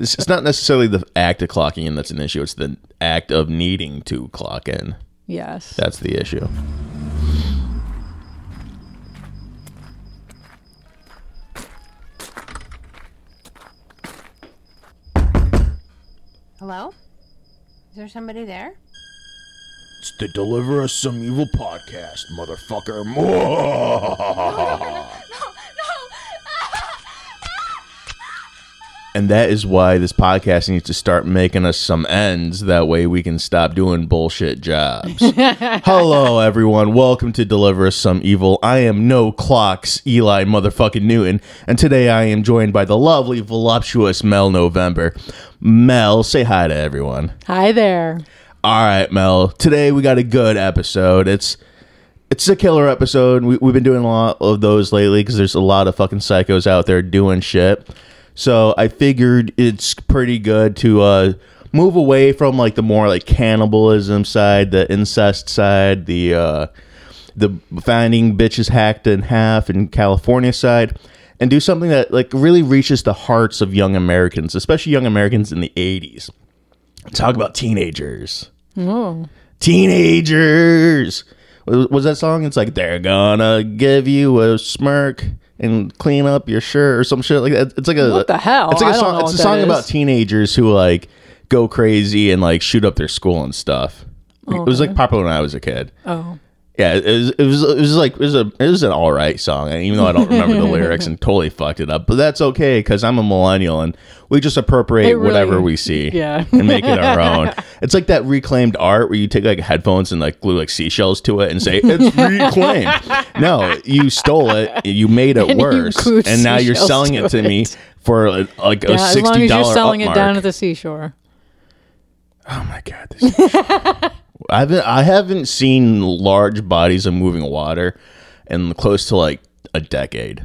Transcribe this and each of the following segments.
It's, it's not necessarily the act of clocking in that's an issue. It's the act of needing to clock in. Yes. That's the issue. Hello? Is there somebody there? It's the Deliver Us Some Evil podcast, motherfucker. and that is why this podcast needs to start making us some ends. That way we can stop doing bullshit jobs. Hello, everyone. Welcome to Deliver Us Some Evil. I am no clocks, Eli motherfucking Newton, and today I am joined by the lovely, voluptuous Mel November. Mel, say hi to everyone. Hi there. All right, Mel. Today we got a good episode. It's it's a killer episode. We, we've been doing a lot of those lately because there's a lot of fucking psychos out there doing shit. So I figured it's pretty good to uh, move away from like the more like cannibalism side, the incest side, the uh, the finding bitches hacked in half in California side, and do something that like really reaches the hearts of young Americans, especially young Americans in the '80s. Talk about teenagers Oh. teenagers. Was, that song? It's like they're gonna give you a smirk and clean up your shirt or some shit like that. It's like a What the hell? It's like a song. It's a song about teenagers who like go crazy and like shoot up their school and stuff. It oh, was like popular when I was a kid. Oh. Yeah, it was, it was it was like it was a it was an all right song, and even though I don't remember the lyrics and totally fucked it up, but that's okay because I'm a millennial and we just appropriate really- whatever we see, yeah. and make it our own. It's like that reclaimed art where you take like headphones and like glue like seashells to it and say it's reclaimed. no, you stole it, you made it And worse, and now you're selling to it to me for like a Yeah, as sixty long as you're dollar selling it down at the seashore. Oh my god! This I haven't seen large bodies of moving water in close to like a decade.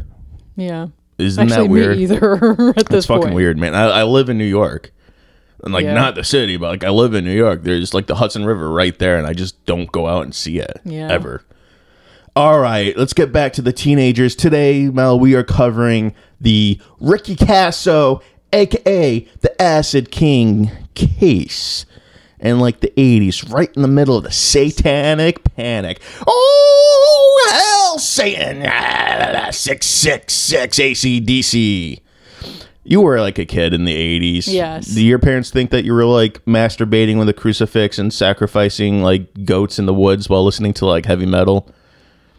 Yeah. Isn't Actually, that weird? either at this It's fucking point. weird, man. I, I live in New York, and like Yeah. not the city, but like I live in New York. There's like the Hudson River right there, and I just don't go out and see it Yeah. ever. All right, let's get back to the teenagers today. Mel, we are covering the Ricky Kasso, aka the Acid King case. In like the 80s, right in the middle of the satanic panic. Oh, hell, Satan! Ah, 666 ACDC. You were like a kid in the 80s. Yes. Do your parents think that you were like masturbating with a crucifix and sacrificing like goats in the woods while listening to like heavy metal?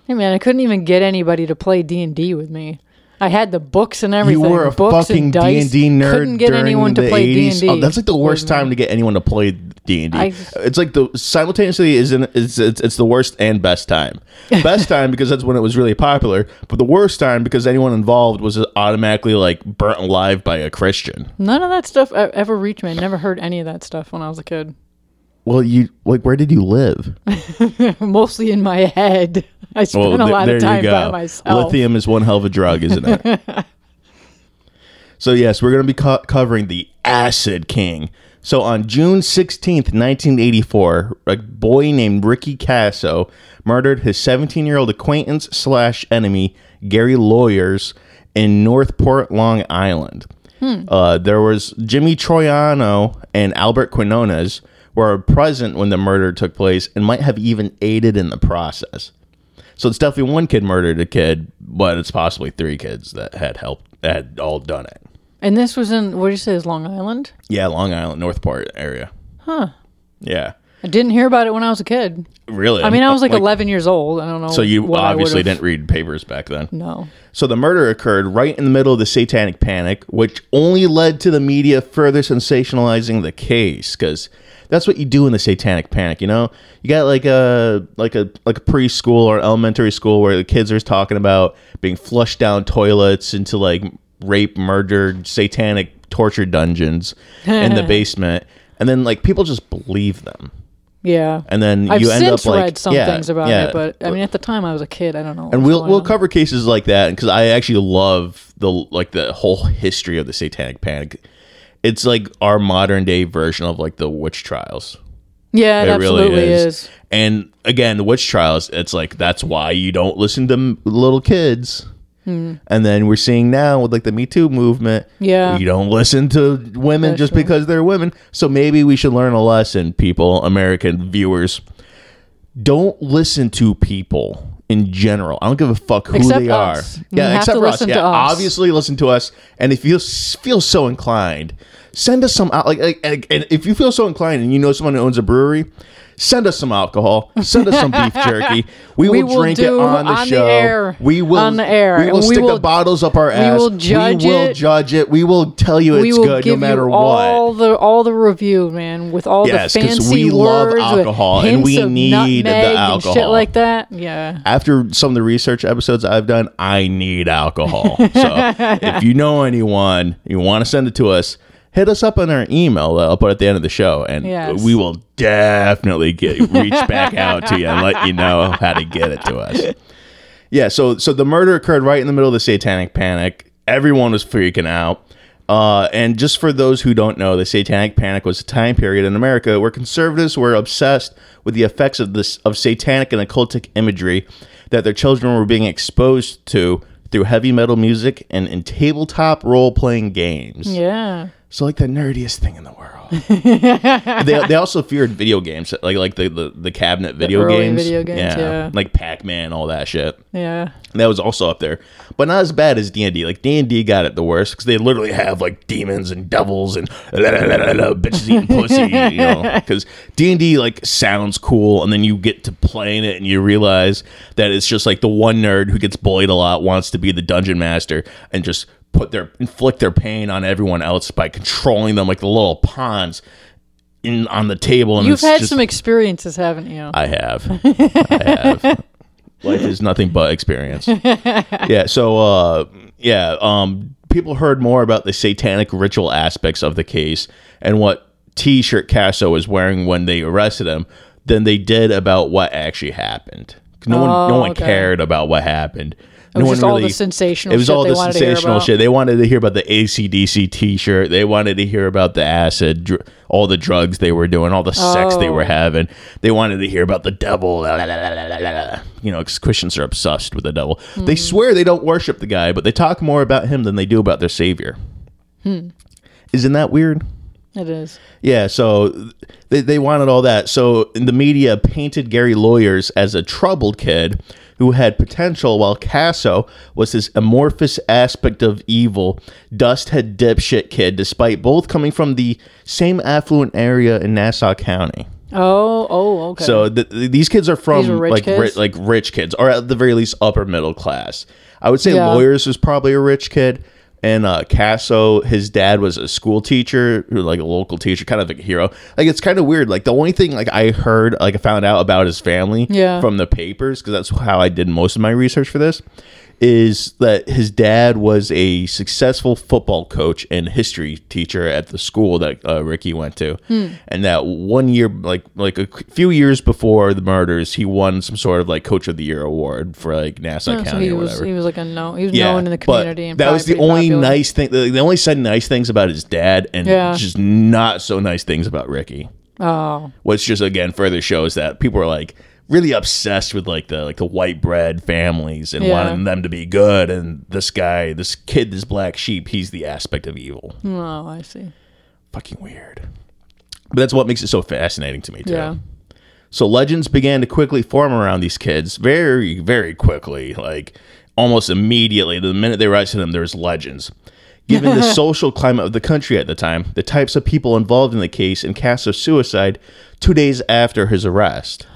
Hey man, I couldn't even get anybody to play D and D with me. I had the books and everything. You were a books fucking D and D nerd. Couldn't get anyone to play D and D. Oh, that's like the worst time to get anyone to play D and D. It's like the simultaneously is in, it's, it's it's the worst and best time. Best time because that's when it was really popular, but the worst time because anyone involved was automatically like burnt alive by a Christian. None of that stuff ever reached me. I never heard any of that stuff when I was a kid. Well, you like where did you live? Mostly in my head. I spent Well, a th- lot there of time by myself. Lithium is one hell of a drug, isn't it? so yes, we're going to be co- covering the Acid King. So on June sixteenth, nineteen eighty-four, a boy named Ricky Kasso murdered his seventeen-year-old acquaintance slash enemy Gary Lauwers in Northport, Long Island. Uh, there was Jimmy Troiano and Albert Quinones were present when the murder took place and might have even aided in the process. So it's definitely one kid murdered a kid, but it's possibly three kids that had helped, that had all done it. and this was in what did you say? Is Long Island? Yeah, Long Island, Northport area. Huh. Yeah, I didn't hear about it when I was a kid. really. I mean, I was like, 11 years old. I don't know. So you obviously didn't read papers back then. No. So the murder occurred right in the middle of the satanic panic, which only led to the media further sensationalizing the case because that's what you do in the satanic panic. You know, you got like a like a like a preschool or elementary school where the kids are talking about being flushed down toilets into like rape, murdered, satanic torture dungeons in the basement, and then like people just believe them. Yeah. And then I've you end up like read some yeah, things about yeah. it, but I mean, at the time I was a kid. I don't know. and we'll we'll on. cover cases like that because I actually love the like the whole history of the Satanic Panic. It's like our modern day version of like the witch trials. Yeah, it, It really is. is. And again, the witch trials. It's like that's why you don't listen to m- little kids Hmm. And then we're seeing now with like the Me Too movement, Yeah. you don't listen to women That's just true. because they're women. So maybe we should learn a lesson, people, American viewers. Don't listen to people in general. I don't give a fuck who Except they us. are. You have except for us. Yeah, us. obviously listen to us. And if you feel so inclined, send us some out. Like, like, and and if you feel so inclined and you know someone who owns a brewery, send us some alcohol. Send us some beef jerky. We, We will, will drink it on the on the show. air. We will On the air. We will And we stick the will- bottles up our ass. will judge we will it. judge it. We will tell you it's good no matter what. all the all the review, man, with all Yes, the fancy we love words, alcohol and we need the and shit alcohol. like that. Yeah. after some of the research episodes I've done, I need alcohol. So if you know anyone, you want to send it to us, hit us up on our email that I'll put at the end of the show, and Yes. we will definitely get reach back out to you and let you know how to get it to us. Yeah, so so the murder occurred right in the middle of the Satanic Panic. Everyone was freaking out. Uh, and just for those who don't know, the Satanic Panic was a time period in America where conservatives were obsessed with the effects of this of satanic and occultic imagery that their children were being exposed to through heavy metal music and in tabletop role playing games. Yeah. So like the nerdiest thing in the world. they, they also feared video games, like like the the, the cabinet video early games, video games, yeah. like Pac Man, all that shit. Yeah. And that was also up there, but not as bad as D and D. Like D and D got it the worst because they literally have like demons and devils and bitches eating pussy, you know. Because D and D like sounds cool, and then you get to playing it and you realize that it's just like the one nerd who gets bullied a lot wants to be the dungeon master and just put their inflict their pain on everyone else by controlling them like the little pawns in on the table. And You've had just- some experiences, haven't you? I have. I have. Life is nothing but experience. yeah. So, uh, yeah. Um, people heard more about the satanic ritual aspects of the case and what T-shirt Kasso was wearing when they arrested him than they did about what actually happened. No one, no Oh, one okay. cared about what happened. It was just all the sensational It was shit all they the wanted to hear sensational about. shit. They wanted to hear about the ACDC T-shirt. They wanted to hear about the acid, dr- all the drugs they were doing, all the sex they were Oh. having. They wanted to hear about the devil. la, la, la. You know, 'cause Christians are obsessed with the devil. They Hmm. swear they don't worship the guy, but they talk more about him than they do about their savior. Hmm. Isn't that weird? It is. Yeah, so they, they wanted all that. So the media painted Gary Lauwers as a troubled kid who had potential, while Kasso was this amorphous aspect of evil, dust head dipshit kid, despite both coming from the same affluent area in Nassau County. Oh, oh, okay. So th- th- these kids are from rich like ri- like rich kids, or at the very least upper middle class. I would say Yeah. Lauwers was probably a rich kid, and uh, Kasso, his dad was a school teacher, like a local teacher, kind of like a hero. Like it's kind of weird. Like the only thing like I heard, like I found out about his family, Yeah. from the papers, because that's how I did most of my research for this. Is that his dad was a successful football coach and history teacher at the school that uh, Ricky went to, Hmm. and that one year, like like a few years before the murders, he won some sort of like Coach of the Year award for like Nassau Oh, so County he or was whatever. he was like a no he was yeah, known in the community and that was the only popular. nice thing. They they only said nice things about his dad, and Yeah. just not so nice things about Ricky Oh, which just again further shows that people are like really obsessed with like the like the white bread families and Yeah. wanting them to be good and this guy this kid this black sheep he's the aspect of evil oh, I see. fucking weird but that's what makes it so fascinating to me too Yeah. so legends began to quickly form around these kids very very quickly like almost immediately the minute they arrested him there was legends Given the social climate of the country at the time, the types of people involved in the case, and Kasso's suicide two days after his arrest.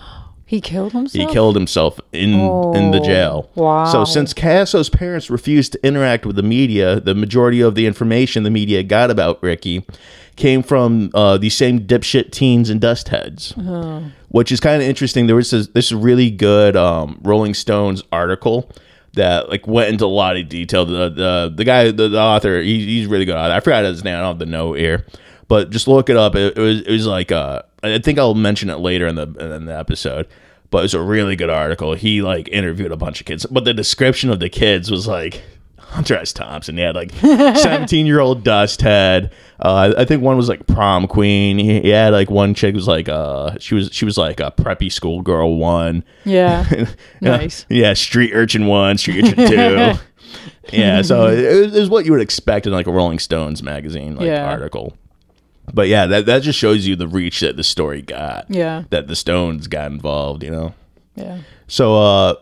He killed himself. He killed himself in in the jail. Oh, wow. So since Kasso's parents refused to interact with the media, the majority of the information the media got about Ricky came from uh, these same dipshit teens and dust heads, Oh. which is kind of interesting. There was this, this really good um, Rolling Stones article that like went into a lot of detail. The the, the guy, the, the author, he, he's really good. I forgot his name. I don't have the note here, but just look it up. It, it was it was like uh, I think I'll mention it later in the in the episode. But it was a really good article. He like interviewed a bunch of kids, but the description of the kids was like Hunter S. Thompson. He had like seventeen year old dust head. Uh, I think one was like prom queen. He, he had like one chick was like uh she was she was like a preppy schoolgirl one. Yeah. nice. Yeah, street urchin one, street urchin two. yeah, so it, it was what you would expect in like a Rolling Stones magazine like Yeah. article. But yeah, that that just shows you the reach that the story got. Yeah. That the Stones got involved, you know. Yeah. So uh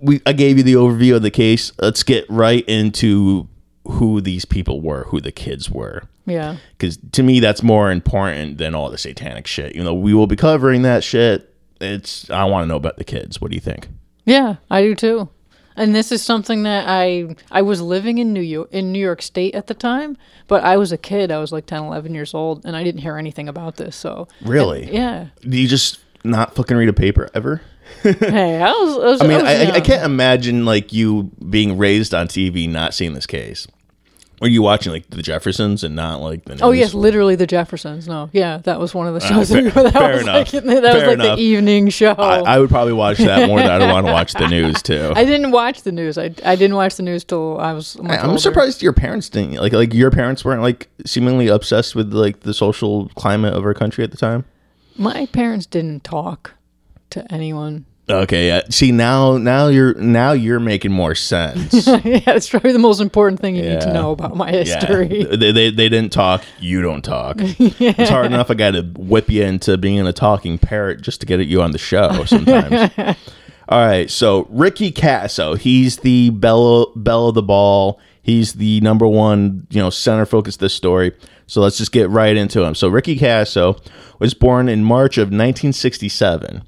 we I gave you the overview of the case. Let's get right into who these people were, who the kids were. Yeah. Cuz to me that's more important than all the satanic shit. You know, we will be covering that shit, it's I want to know about the kids. What do you think? Yeah, I do too. And this is something that I I was living in New York in New York State at the time, but I was a kid. I was like 10, 11 years old and I didn't hear anything about this. So Really? Yeah. Do you just not fucking read a paper ever? Hey, I was, I was I mean, was I, I, I can't imagine like you being raised on TV not seeing this case. Were you watching like the Jeffersons and not like the oh, news? Oh yes, literally the Jeffersons. No, yeah, that was one of the shows. fair- that fair was enough. like, that Fair was like enough. the evening show. I, I would probably watch that more than I would want to watch the news too. I didn't watch the news. I, I didn't watch the news till I was. Much I'm older. surprised your parents didn't like like your parents weren't like seemingly obsessed with like the social climate of our country at the time. My parents didn't talk to anyone. Okay, yeah. See now now you're now you're making more sense. yeah, it's probably the most important thing you need to know about my Yeah. history. They, they, they didn't talk. You don't talk. It's hard enough I got to whip you into being a talking parrot just to get at you on the show sometimes. All right. So Ricky Kasso, he's the bell, bell of the ball. He's the number one, you know, center focus of this story. So let's just get right into him. So Ricky Kasso was born in March of 1967.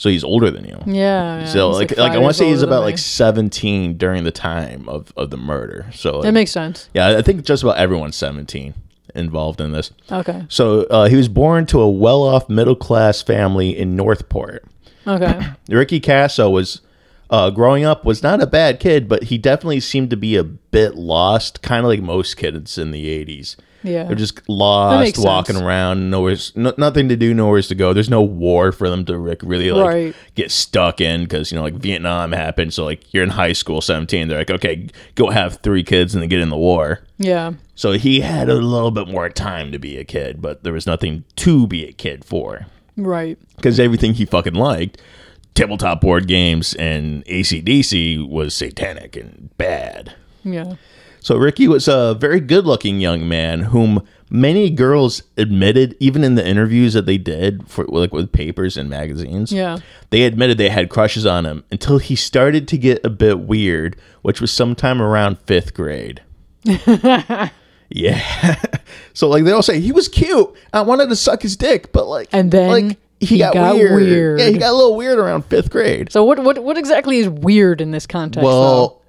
So he's older than you. Yeah. yeah, So he's like like I want to say he's about like me. 17 during the time of, of the murder. So That makes sense. yeah, I think just about everyone's 17 involved in this. Okay. So uh, he was born to a well-off middle-class family in Northport. Okay. Ricky Kasso was uh, growing up was not a bad kid, but he definitely seemed to be a bit lost, kind of like most kids in the 80s. Yeah. They're just lost, walking sense. around, nowhere's no, nothing to do, nowhere's to go. There's no war for them to like really like Right. get stuck in because you know like Vietnam happened. So like you're in high school, 17. They're like, okay, go have three kids and then get in the war. Yeah. So he had a little bit more time to be a kid, but there was nothing to be a kid for Right. because everything he fucking liked, tabletop board games and ACDC, was satanic and bad. Yeah. So Ricky was a very good-looking young man whom many girls admitted, even in the interviews that they did for like with papers and magazines. Yeah. They admitted they had crushes on him until he started to get a bit weird, which was sometime around fifth grade. yeah. so like they all say he was cute. I wanted to suck his dick, but like And then like he, he got, got weird. weird. Yeah, he got a little weird around fifth grade. So what what what exactly is weird in this context? Well,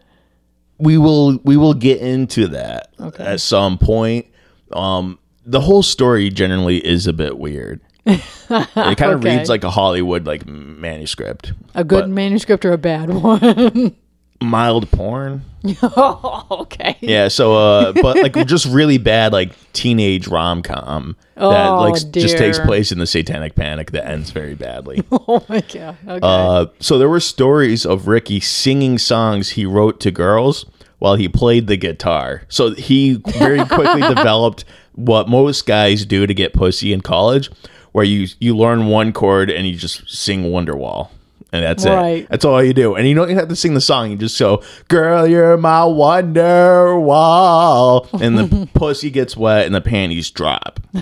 we will we will get into that Okay. at some point. Um, the whole story generally is a bit weird. it kind of Okay. reads like a Hollywood like manuscript. a good but- manuscript or a bad one? Mild porn. oh, okay. Yeah, so uh but like just really bad like teenage rom com that Oh, like s- just takes dear. place in the satanic panic that ends very badly. Oh my god. Okay. Uh, so there were stories of Ricky singing songs he wrote to girls while he played the guitar. So he very quickly developed what most guys do to get pussy in college, where you you learn one chord and you just sing Wonderwall. And that's it. That's all you do. And you don't even have to sing the song. You just go, "Girl, you're my Wonderwall," and the pussy gets wet and the panties drop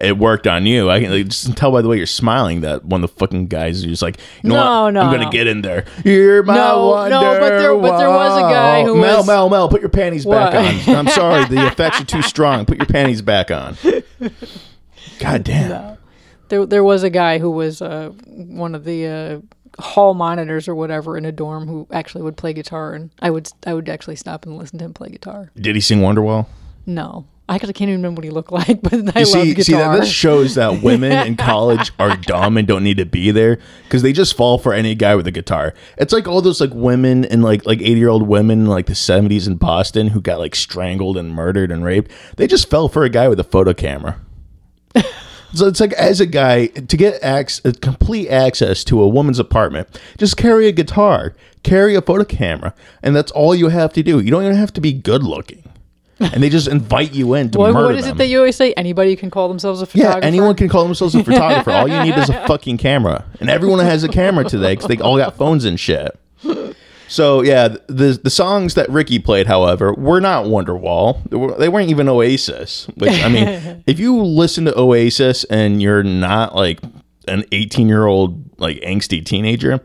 it worked on you. I can like, just tell by the way you're smiling that one of the fucking guys is just like, you know No, what? no, I'm gonna get in there. You're my No, no, but there- but there was a guy who Mel, was- Mel, Mel, put your panties What? back on. I'm sorry, the effects are too strong. Put your panties back on. God damn. There there was a guy who was uh, one of the uh, hall monitors or whatever in a dorm who actually would play guitar, and I would I would actually stop and listen to him play guitar. Did he sing Wonderwall? No, I actually can't even remember what he looked like, but I You love see, guitar. see that this shows that women in college are dumb and don't need to be there because they just fall for any guy with a guitar. It's like all those like women and like like eighty year old women in like the seventies in Boston who got like strangled and murdered and raped. They just fell for a guy with a photo camera. So it's like as a guy to get ac- uh, complete access to a woman's apartment, just carry a guitar, carry a photo camera, and that's all you have to do. You don't even have to be good looking, and they just invite you in to what, murder what is them. it that you always say? Anybody can call themselves a photographer. Yeah, anyone can call themselves a photographer. All you need is a fucking camera, and everyone has a camera today because they all got phones and shit. So yeah, the the songs that Ricky played, however, were not Wonderwall. They, were, they weren't even Oasis. Which I mean, if you listen to Oasis and you're not like an 18 year old like angsty teenager,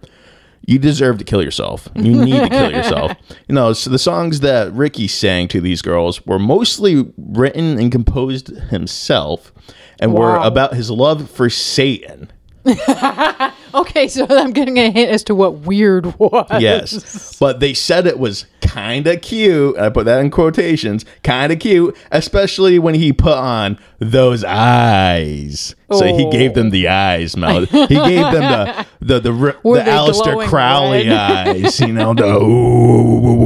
you deserve to kill yourself. You need to kill yourself. You know, so the songs that Ricky sang to these girls were mostly written and composed himself, and were about his love for Satan. Okay, so I'm getting a hint as to what weird was. Yes. But they said it was kind of cute. I put that in quotations. Kind of cute, especially when he put on those eyes. So he Oh. gave them the eyes, Mel. He gave them the the the, the, the Crowley red? eyes, you know, the ooh, ooh, ooh.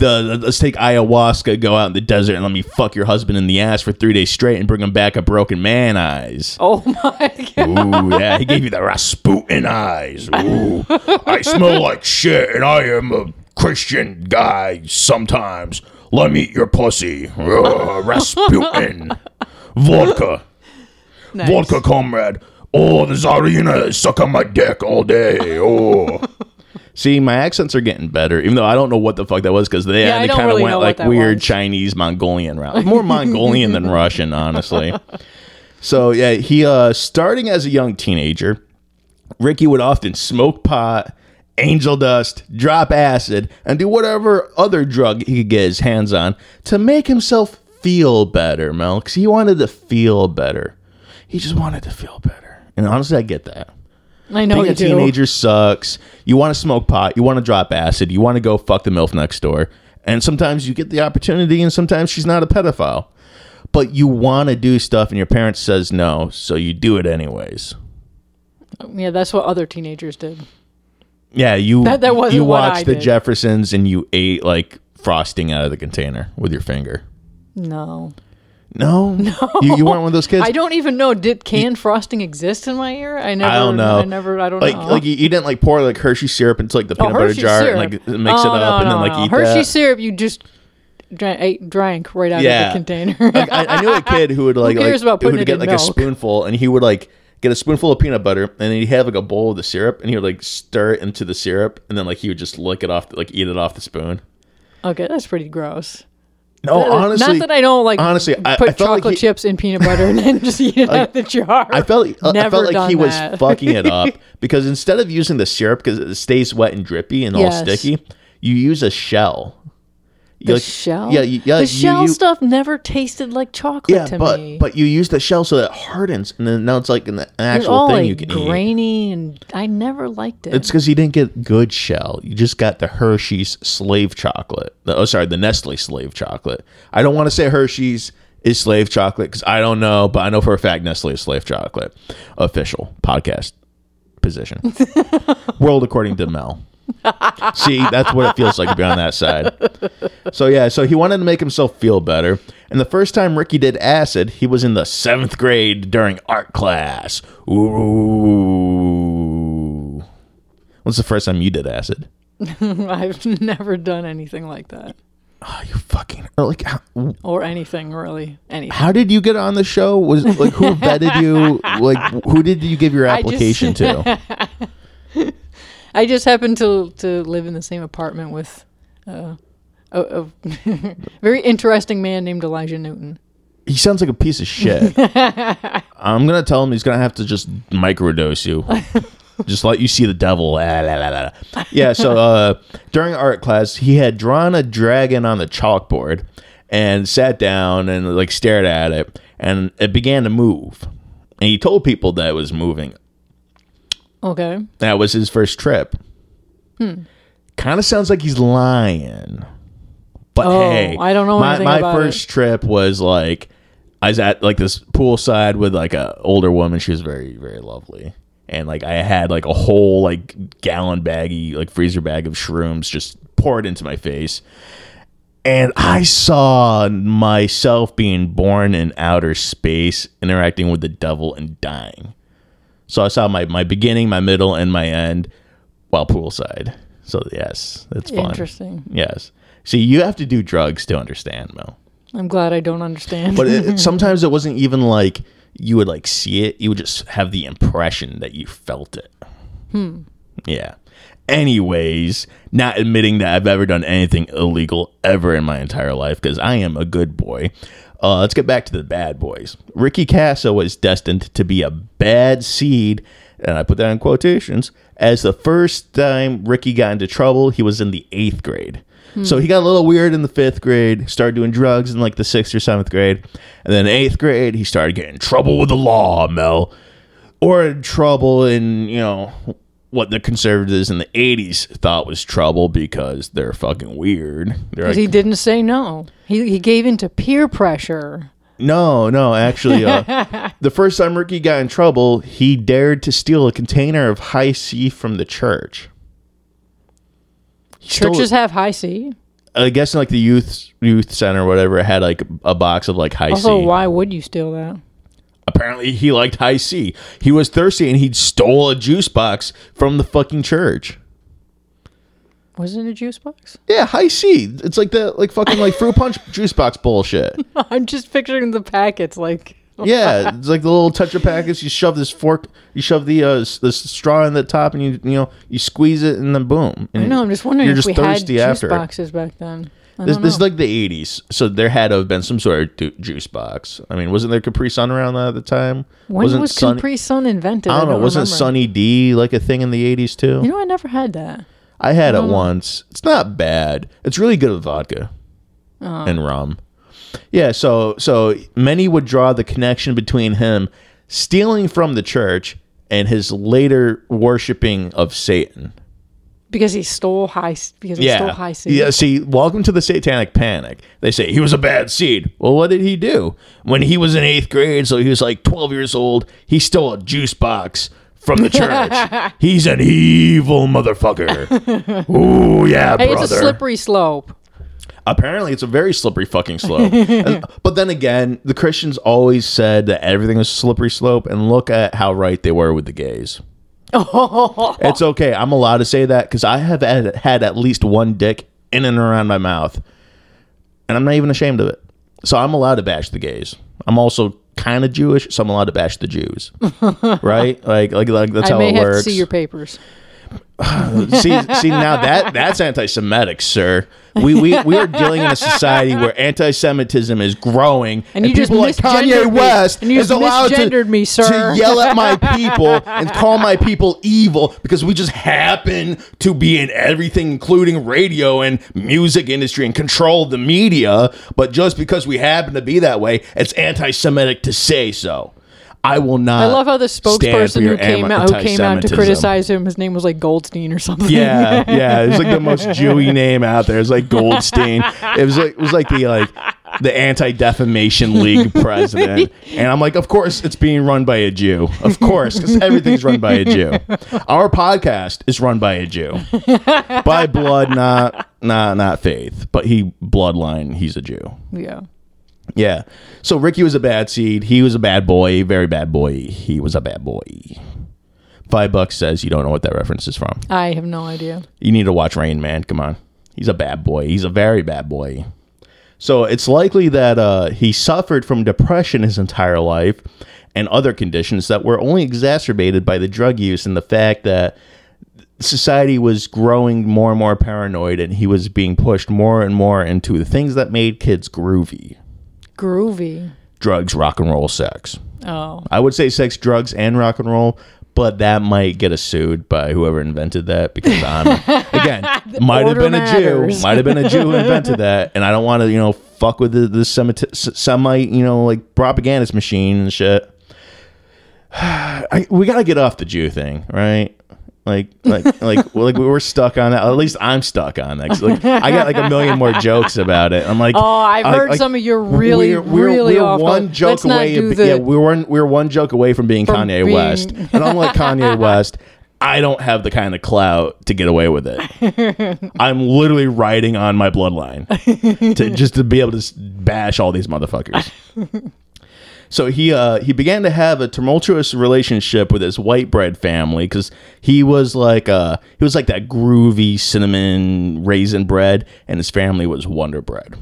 The, let's take ayahuasca, go out in the desert, and let me fuck your husband in the ass for three days straight, and bring him back a broken man eyes. Oh my god. Ooh, yeah, he gave you the Rasputin eyes. Ooh, I smell like shit, and I am a Christian guy sometimes. Let me eat your pussy. Ugh, Rasputin. Vodka. Nice. Vodka, comrade. Oh, the Tsarina is sucking my dick all day. Oh. See, my accents are getting better, even though I don't know what the fuck that was because they, Yeah, I they don't kind of really went like weird was. Chinese Mongolian route. More Mongolian than Russian, honestly. So yeah, he uh starting as a young teenager, Ricky would often smoke pot, angel dust, drop acid, and do whatever other drug he could get his hands on to make himself feel better, Mel. Because he wanted to feel better. He just wanted to feel better. And honestly, I get that. I know Being you a do. teenager sucks. You want to smoke pot. You want to drop acid. You want to go fuck the MILF next door. And sometimes you get the opportunity, and sometimes she's not a pedophile. But you want to do stuff, and your parents says no, so you do it anyways. Yeah, that's what other teenagers did. Yeah, you That- that wasn't you watched the did. Jeffersons, and you ate like frosting out of the container with your finger. No. No, no, you, you weren't one of those kids. I don't even know. Did canned frosting exist in my ear? I never. I don't know. I never. I don't like know. like you, you didn't like pour like Hershey syrup into like the Oh, peanut butter jar syrup. and like mix it Oh, up no, and then like no. eat Hershey that. syrup. You just drank, ate, drank right out Yeah. of the container. Like, I, I knew a kid who would like, cares like about who'd it get in like a spoonful and he would like get a spoonful of peanut butter and then he'd have like a bowl of the syrup and he would like stir it into the syrup and then like he would just lick it off like eat it off the spoon. okay, that's pretty gross. No, honestly, not that I don't like. honestly, I- put I felt like chocolate he- chips in peanut butter and then just eat it out of the jar. I felt I felt like he was fucking it up because instead of using the syrup because it stays wet and drippy and all sticky, you use a shell. The like- shell. Yeah, yeah. the you- shell you- stuff never tasted like chocolate Yeah, to but me. but you use the shell so that it hardens, and then now it's like an, actual thing like you can eat. grainy, and I never liked it. It's because you didn't get good shell. You just got the Hershey's slave chocolate. The- oh, sorry, the Nestle slave chocolate. I don't want to say Hershey's is slave chocolate because I don't know, but I know for a fact Nestle is slave chocolate. Official podcast position. World according to Mel. See, that's what it feels like to be on that side. So yeah, so he wanted to make himself feel better. And the first time Ricky did acid, he was in the seventh grade during art class. Ooh. When's the first time you did acid? I've never done anything like that, Oh, you fucking like. How, or anything really. Anything. how did you get on the show? Was like who vetted you? Like who did you give your I just- application to? I just happened to to live in the same apartment with uh, a, a very interesting man named Elijah Newton. He sounds like a piece of shit. I'm gonna tell him he's gonna have to just microdose you. just let you see the devil. La, la, la. Yeah. So uh, during art class, he had drawn a dragon on the chalkboard and sat down and like stared at it, and it began to move. And he told people that it was moving. Okay. That was his first trip. Hmm. Kind of sounds like he's lying. But Oh, hey, I don't know My, my first trip was like I was at like this poolside with like a older woman. She was very very lovely, and like I had like a whole like gallon baggy like freezer bag of shrooms just poured into my face. And I saw myself being born in outer space, interacting with the devil and dying. So I saw my, my beginning, my middle, and my end while poolside. So yes, that's fun. Interesting. Yes. See, you have to do drugs to understand, Mel. I'm glad I don't understand. But it, sometimes it wasn't even like you would like see it. You would just have the impression that you felt it. Hmm. Yeah. Anyways, not admitting that I've ever done anything illegal ever in my entire life because I am a good boy. Uh, let's get back to the bad boys. Ricky Kasso was destined to be a bad seed, and I put that in quotations, as the first time Ricky got into trouble, he was in the eighth grade. So he got a little weird in the fifth grade, started doing drugs in like the sixth or seventh grade. And then eighth grade, he started getting trouble with the law, Mel. Or in trouble in, you know, what the conservatives in the 80s thought was trouble because they're fucking weird. Because like, he didn't say no. He, he gave in to peer pressure. no, no, actually, uh, the first time Ricky got in trouble, he dared to steal a container of Hi-C from the church. He stole- Churches have Hi-C. I guess in like the youth youth center or whatever, it had like a box of like high Also, C. why would you steal that? Apparently, he liked Hi-C. He was thirsty and he'd stole a juice box from the fucking church. Was it a juice box? Yeah, high C. It's like the like fucking like fruit punch juice box bullshit. I'm just picturing the packets like. Yeah, it's like the little Tetra packets. You shove this fork, you shove the uh, the straw in the top, and you you know you squeeze it, and then boom. I know. I'm just wondering You're if just we had juice after. boxes back then. This, this is like the '80s, so there had to have been some sort of du- juice box. I mean, wasn't there Capri Sun around that at the time? when wasn't was Sun- Capri Sun invented? I don't know. Wasn't remember. Sunny D like a thing in the '80s too? You know, I never had that. I had it once. It's not bad. It's really good with vodka Oh. and rum. Yeah, so so many would draw the connection between him stealing from the church and his later worshiping of Satan. Because he stole high. Because he stole Hi-C. Yeah, see, welcome to the satanic panic. They say he was a bad seed. Well, what did he do? When he was in 8th grade, so he was like 12 years old, he stole a juice box from the church. He's an evil motherfucker. Ooh, yeah, Hey, brother. it's a slippery slope. Apparently, it's a very slippery fucking slope. And- but then again, the Christians always said that everything was slippery slope, and look at how right they were with the gays. it's okay. I'm allowed to say that because I have had, had at least one dick in and around my mouth, and I'm not even ashamed of it. So I'm allowed to bash the gays. I'm also kind of Jewish, so I'm allowed to bash the Jews. right? Like, like, like that's I how may it have works to see your papers. See, see now that that's anti-Semitic, sir. We we we are dealing in a society where anti-Semitism is growing, And you just people like Kanye me. West And you is allowed to, me, sir. to yell at my people and call my people evil because we just happen to be in everything, including radio and music industry, and control the media. But just because we happen to be that way, it's anti-Semitic to say so. I will not. I love how the spokesperson who came out who came out to criticize him. His name was like Goldstein or something. Yeah, yeah. It was like the most Jewy name out there. It was like Goldstein. It was like it was like the like the Anti Defamation League president. And I'm like, of course it's being run by a Jew. Of course, because everything's run by a Jew. Our podcast is run by a Jew. By blood, not not not faith. But he bloodline, he's a Jew. yeah. Yeah. So Ricky was a bad seed. He was a bad boy, very bad boy. He was a bad boy. Five bucks says you don't know what that reference is from. I have no idea. You need to watch Rain Man. Come on. He's a bad boy. He's a very bad boy. So it's likely that uh, he suffered from depression his entire life and other conditions that were only exacerbated by the drug use and the fact that society was growing more and more paranoid and he was being pushed more and more into the things that made kids groovy Groovy. drugs, rock and roll, sex. Oh. I would say sex, drugs, and rock and roll, but that might get us sued by whoever invented that because I'm again might have been a Jew, might have been a Jew who invented that, and I don't want to you know fuck with the the Semite- Semite you know like propagandist machine and shit. I, we gotta get off the Jew thing, right? Like, like, like, well, like we're stuck on that. At least I'm stuck on that. 'Cause, Like, I got like a million more jokes about it. I'm like, Oh, I've I- heard like, some of your really, we're, we're, really we're off. one joke Let's not away. do of- the, yeah, we were one, we were one joke away from being Kanye being- West, and I'm like Kanye West, I don't have the kind of clout to get away with it. I'm literally riding on my bloodline to just to be able to s- bash all these motherfuckers. So he uh, he began to have a tumultuous relationship with his white bread family because he was like uh he was like that groovy cinnamon raisin bread, and his family was Wonder Bread.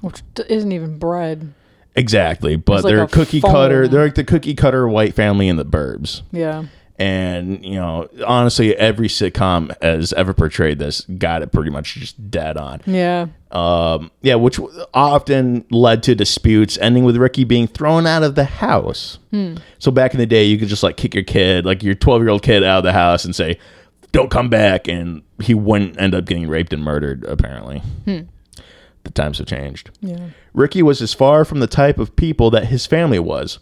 which isn't even bread. Exactly, but like they're a cookie cutter. They're like the cookie cutter white family in the burbs. Yeah. And you know, honestly, every sitcom has ever portrayed this got it pretty much just dead on. Yeah. Um, yeah, which often led to disputes, ending with Ricky being thrown out of the house. So back in the day, you could just like kick your kid, like your twelve year old kid, out of the house and say, "Don't come back," and he wouldn't end up getting raped and murdered. Apparently, the times have changed. Yeah. Ricky was as far from the type of people that his family was.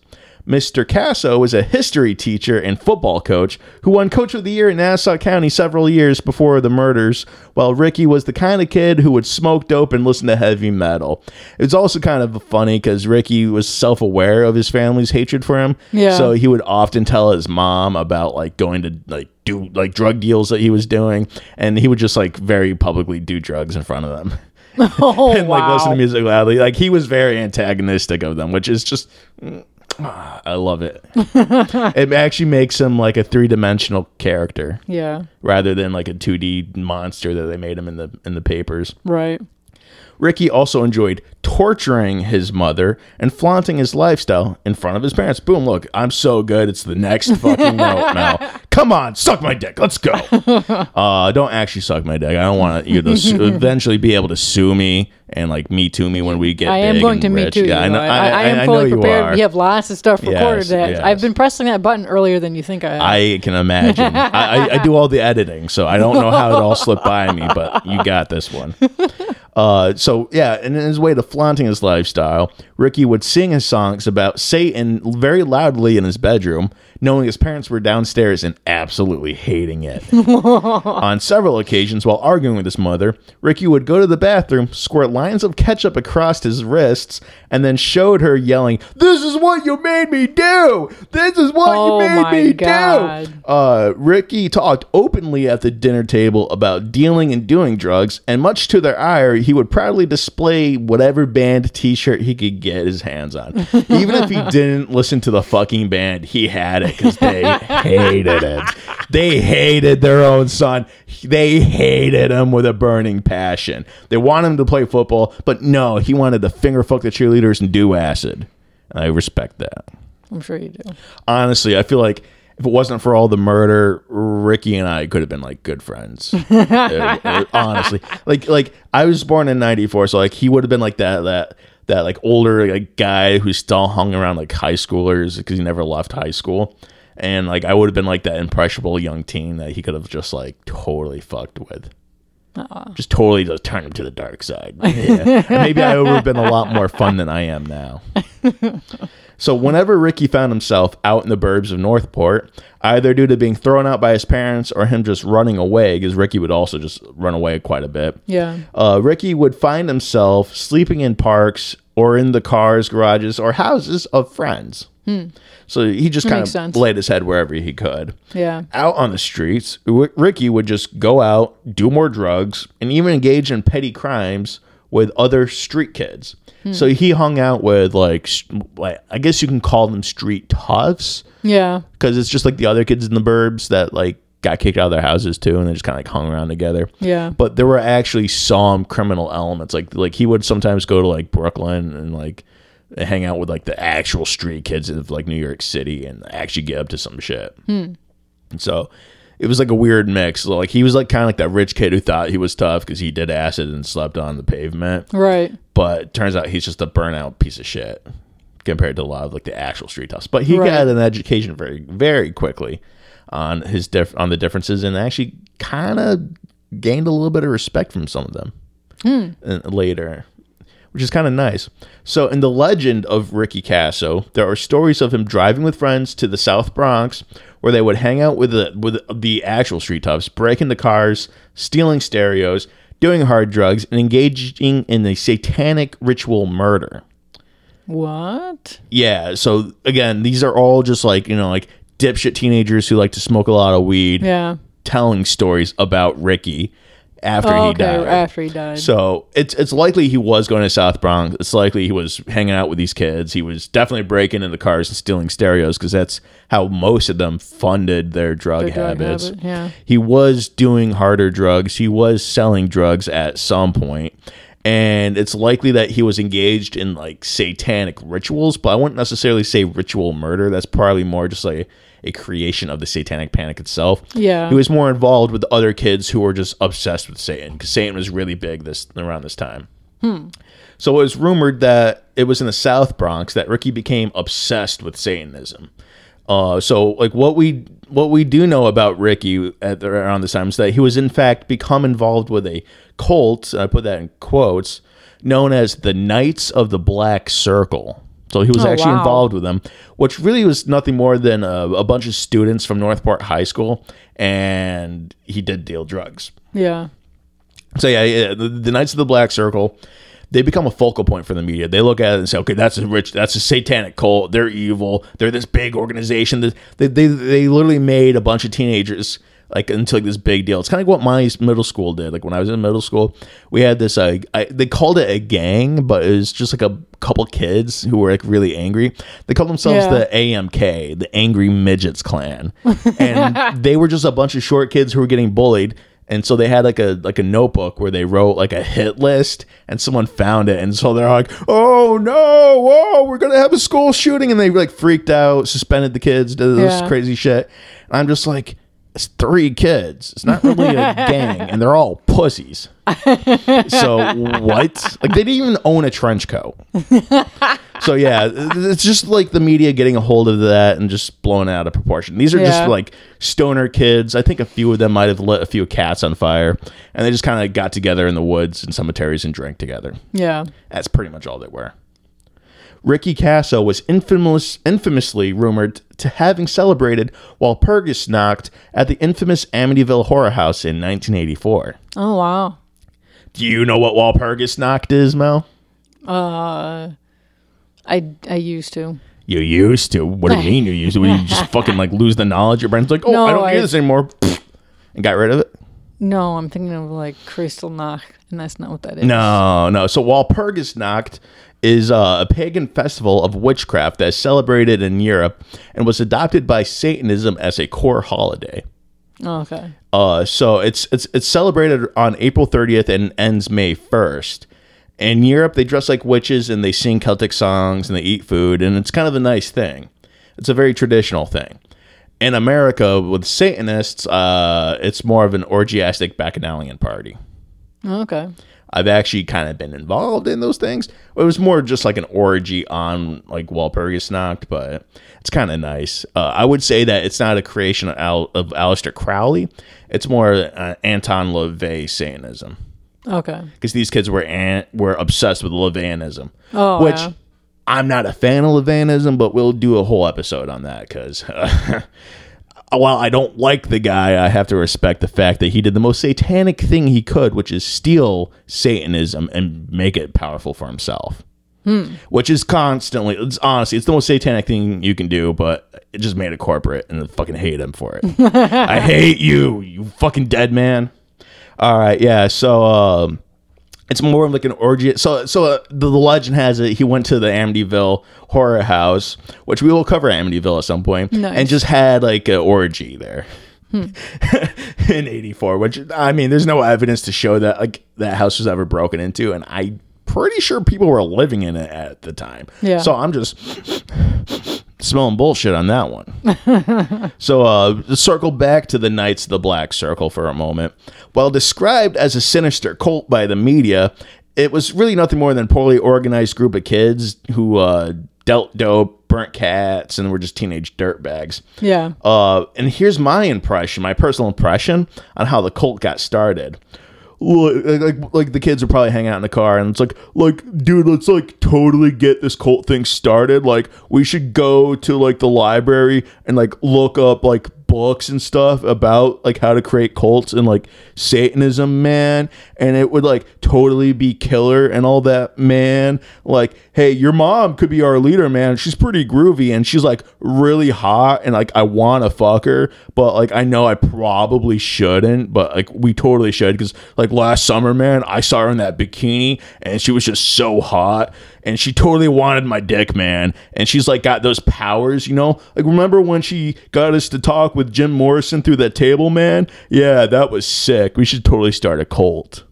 Mr. Kasso was a history teacher and football coach who won Coach of the Year in Nassau County several years before the murders, while Ricky was the kind of kid who would smoke dope and listen to heavy metal. It was also kind of funny because Ricky was self aware of his family's hatred for him. Yeah. So he would often tell his mom about like going to like do like drug deals that he was doing, and he would just like very publicly do drugs in front of them Oh, and like wow. listen to music loudly. Like he was very antagonistic of them, which is just mm, I love it. it actually makes him like a three dimensional character Yeah. rather than like a two D monster that they made him in the in the papers. Right. Ricky also enjoyed torturing his mother and flaunting his lifestyle in front of his parents. Boom, look, I'm so good. It's the next fucking note now. Come on, suck my dick. Let's go. Uh, don't actually suck my dick. I don't want you to su- eventually be able to sue me and like me to me when we get I am going to rich. too. Yeah, I know. I, I, I am fully prepared. We have lots of stuff recorded. Yes, that yes. I've been pressing that button earlier than you think I have. I can imagine. I, I do all the editing, so I don't know how it all slipped by me, but you got this one. Uh, so yeah, in his way to flaunting his lifestyle, Ricky would sing his songs about Satan very loudly in his bedroom, knowing his parents were downstairs and absolutely hating it. On several occasions, while arguing with his mother, Ricky would go to the bathroom, squirt lines of ketchup across his wrists, and then showed her yelling, "This is what you made me do! This is what Oh you made my me God. do!" Uh, Ricky talked openly at the dinner table about dealing and doing drugs, and much to their ire, he would proudly display whatever band T-shirt he could get his hands on. Even if he didn't listen to the fucking band, he had it because they hated it. They hated their own son. They hated him with a burning passion. They wanted him to play football, but no, he wanted to finger fuck the cheerleaders and do acid. And I respect that I'm sure you do. honestly, I feel like if it wasn't for all the murder, Ricky and I could have been like good friends. Honestly, like like I was born in '94, so like he would have been like that that that like older like guy who still hung around like high schoolers because he never left high school. And like I would have been like that impressionable young teen that he could have just like totally fucked with. Just totally just turn him to the dark side. Yeah. And maybe I would have been a lot more fun than I am now. So whenever Ricky found himself out in the burbs of Northport, either due to being thrown out by his parents or him just running away, because Ricky would also just run away quite a bit. Yeah. Uh, Ricky would find himself sleeping in parks or in the cars, garages, or houses of friends. So he just kind of sense. laid his head wherever he could. Yeah. Out on the streets, Ricky would just go out, do more drugs, and even engage in petty crimes with other street kids. Hmm. So he hung out with like, like I guess you can call them street toughs Yeah. because it's just like the other kids in the burbs that like got kicked out of their houses too, and they just kind of like hung around together. Yeah. But there were actually some criminal elements. Like like he would sometimes go to like Brooklyn and like hang out with like the actual street kids of like New York City and actually get up to some shit. Hmm. And so it was like a weird mix. Like he was like kind of like that rich kid who thought he was tough because he did acid and slept on the pavement. Right. But turns out he's just a burnout piece of shit compared to a lot of like the actual street toughs. But he Right. got an education very very quickly on his diff- on the differences and actually kind of gained a little bit of respect from some of them and later which is kind of nice. So, in the legend of Ricky Kasso, there are stories of him driving with friends to the South Bronx, where they would hang out with the with the actual street toughs, breaking the cars, stealing stereos, doing hard drugs, and engaging in a satanic ritual murder. What? Yeah. So again, these are all just like you know like dipshit teenagers who like to smoke a lot of weed, Yeah. telling stories about Ricky after Oh, he okay. died. After he died. So it's it's likely he was going to South Bronx. It's likely he was hanging out with these kids. He was definitely breaking into cars and stealing stereos because that's how most of them funded their drug Their drug habits. habit, yeah. He was doing harder drugs. He was selling drugs at some point. and it's likely that he was engaged in like satanic rituals, but I wouldn't necessarily say ritual murder. That's probably more just like a creation of the satanic panic itself. Yeah. He was more involved with other kids who were just obsessed with Satan because Satan was really big this around this time. So it was rumored that it was in the South Bronx that Ricky became obsessed with Satanism. Uh, so like what we what we do know about Ricky at the, around this time is that he was in fact become involved with a cult. I put that in quotes, known as the Knights of the Black Circle. So he was Oh, actually wow. involved with them, which really was nothing more than a, a bunch of students from Northport High School, and he did deal drugs. Yeah. So yeah, yeah the, the Knights of the Black Circle, they become a focal point for the media. They look at it and say, okay, that's a rich, that's a satanic cult. They're evil. They're this big organization. They they they, they literally made a bunch of teenagers like into like this big deal. It's kind of like what my middle school did. Like when I was in middle school, we had this. Uh, I, they called it a gang, but it was just like a couple kids who were like really angry. They called themselves Yeah. the AMK, the Angry Midgets Clan, and they were just a bunch of short kids who were getting bullied. And so they had like a like a notebook where they wrote like a hit list, and someone found it, and so they're like, "Oh no, whoa, we're gonna have a school shooting," and they like freaked out, suspended the kids, did this Yeah. crazy shit. And I'm just like, it's three kids. It's not really a gang, and they're all pussies. so what? Like they didn't even own a trench coat. So yeah, it's just like the media getting a hold of that and just blowing it out of proportion. These are Yeah. just like stoner kids. I think a few of them might have lit a few cats on fire, and they just kind of got together in the woods and cemeteries and drank together. Yeah. That's pretty much all they were. Ricky Kasso was infamous, infamously rumored to having celebrated Walpurgisnacht at the infamous Amityville Horror House in 1984. Oh wow. Do you know what Walpurgisnacht is, Mel? Uh, I I used to. You used to. What do you mean you used to? You just fucking like lose the knowledge? Your brain's like, oh, No, I don't I- this anymore, and got rid of it. No, I'm thinking of like Kristallnacht, and that's not what that is. No, no. So Walpurgisnacht is uh, a pagan festival of witchcraft that is celebrated in Europe and was adopted by Satanism as a core holiday. Oh, okay. Uh, so it's it's it's celebrated on April 30th and ends May 1st. In Europe, they dress like witches and they sing Celtic songs and they eat food, and it's kind of a nice thing. It's a very traditional thing. In America, with Satanists, uh, it's more of an orgiastic bacchanalian party. Oh, Okay. I've actually kind of been involved in those things. It was more just like an orgy on like Walpurgisnacht, but it's kind of nice. Uh, I would say that it's not a creation of, Al- of Aleister Crowley. It's more uh, Anton LaVey Satanism Okay. because these kids were an- were obsessed with LaVeyanism, Oh, which yeah. I'm not a fan of LaVeyanism, but we'll do a whole episode on that because. while I don't like the guy, I have to respect the fact that he did the most satanic thing he could, which is steal Satanism and make it powerful for himself. Which is constantly, it's honestly, it's the most satanic thing you can do, but it just made it corporate and I fucking hate him for it. I hate you, you fucking dead man. All right, yeah, so um, it's more of like an orgy. So, so uh, the, the legend has it he went to the Amityville horror house, which we will cover Amityville at some point, Nice. and just had like an orgy there in '84. Which I mean, there's no evidence to show that like that house was ever broken into, and I pretty sure people were living in it at the time. Yeah. So I'm just smelling bullshit on that one. So, uh, circle back to the Knights of the Black Circle for a moment. While described as a sinister cult by the media, it was really nothing more than a poorly organized group of kids who uh, dealt dope, burnt cats, and were just teenage dirtbags. Yeah. Uh, and here's my impression, my personal impression on how the cult got started. Like, like, like the kids are probably hanging out in the car, and it's like, like, dude, let's like totally get this cult thing started. Like, we should go to like the library and like look up like books and stuff about like how to create cults and like Satanism, man. And it would like totally be killer and all that, man. Like, hey, your mom could be our leader, man. She's pretty groovy and she's like really hot and like I want to fuck her, but like I know I probably shouldn't, but like we totally should because like last summer, man, I saw her in that bikini and she was just so hot and she totally wanted my dick, man. And she's like got those powers, you know? Like remember when she got us to talk with Jim Morrison through that table, man? Yeah, that was sick. We should totally start a cult.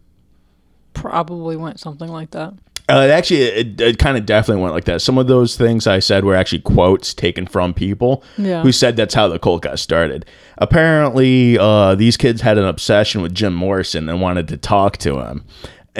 probably went something like that. Uh, it actually, it, it kind of definitely went like that. Some of those things I said were actually quotes taken from people Yeah. who said that's how the cult got started. Apparently, uh, these kids had an obsession with Jim Morrison and wanted to talk to him.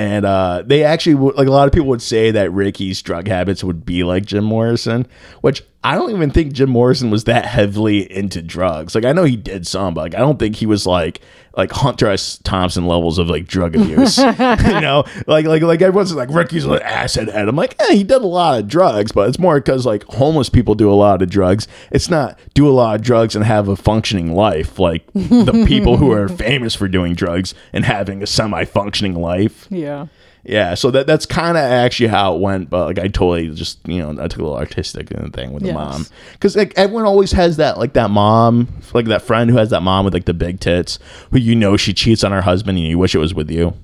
And uh, they actually, like a lot of people would say that Ricky's drug habits would be like Jim Morrison, which I don't even think Jim Morrison was that heavily into drugs. Like I know he did some, but like I don't think he was like like Hunter S. Thompson levels of like drug abuse. you know, like like like everyone's like Ricky's an acid head. I'm like, eh, he did a lot of drugs, but it's more because like homeless people do a lot of drugs. It's not do a lot of drugs and have a functioning life like the people who are famous for doing drugs and having a semi-functioning life. Yeah. Yeah, so that that's kind of actually how it went. But like, I totally just you know I took a little artistic thing with the Yes. mom because like everyone always has that like that mom like that friend who has that mom with like the big tits who you know she cheats on her husband and you wish it was with you.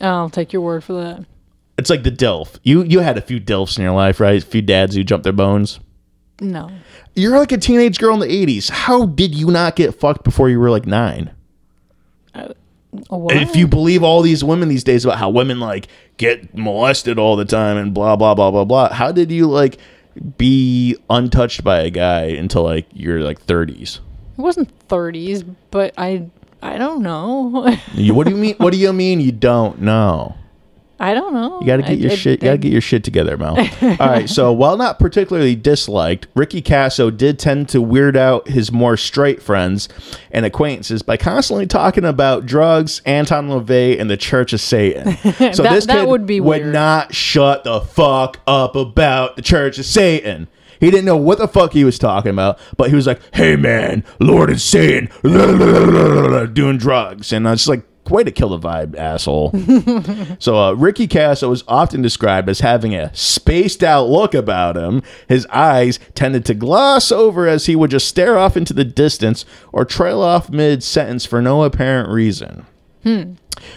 I'll take your word for that. It's like the dilf. You you had a few dilfs in your life, right? A few dads who jumped their bones. No. You're like a teenage girl in the '80s. How did you not get fucked before you were like nine? If you believe all these women these days about how women like get molested all the time and blah blah blah blah blah how did you like be untouched by a guy until like your like 30s it wasn't 30s, but I I don't know. you, what do you mean what do you mean you don't know I don't know. you gotta get I- your I- shit I- gotta get your shit together mel all right so while not particularly disliked ricky kasso did tend to weird out his more straight friends and acquaintances by constantly talking about drugs anton lavey and the church of satan so That- this that would be would weird. not shut the fuck up about the church of satan he didn't know what the fuck he was talking about, but he was like, "Hey man, Lord is Satan, doing drugs," and I was just like, "Way to kill the vibe, asshole." So uh, Ricky Kasso is often described as having a spaced out look about him. His eyes tended to gloss over as he would just stare off into the distance or trail off mid sentence for no apparent reason.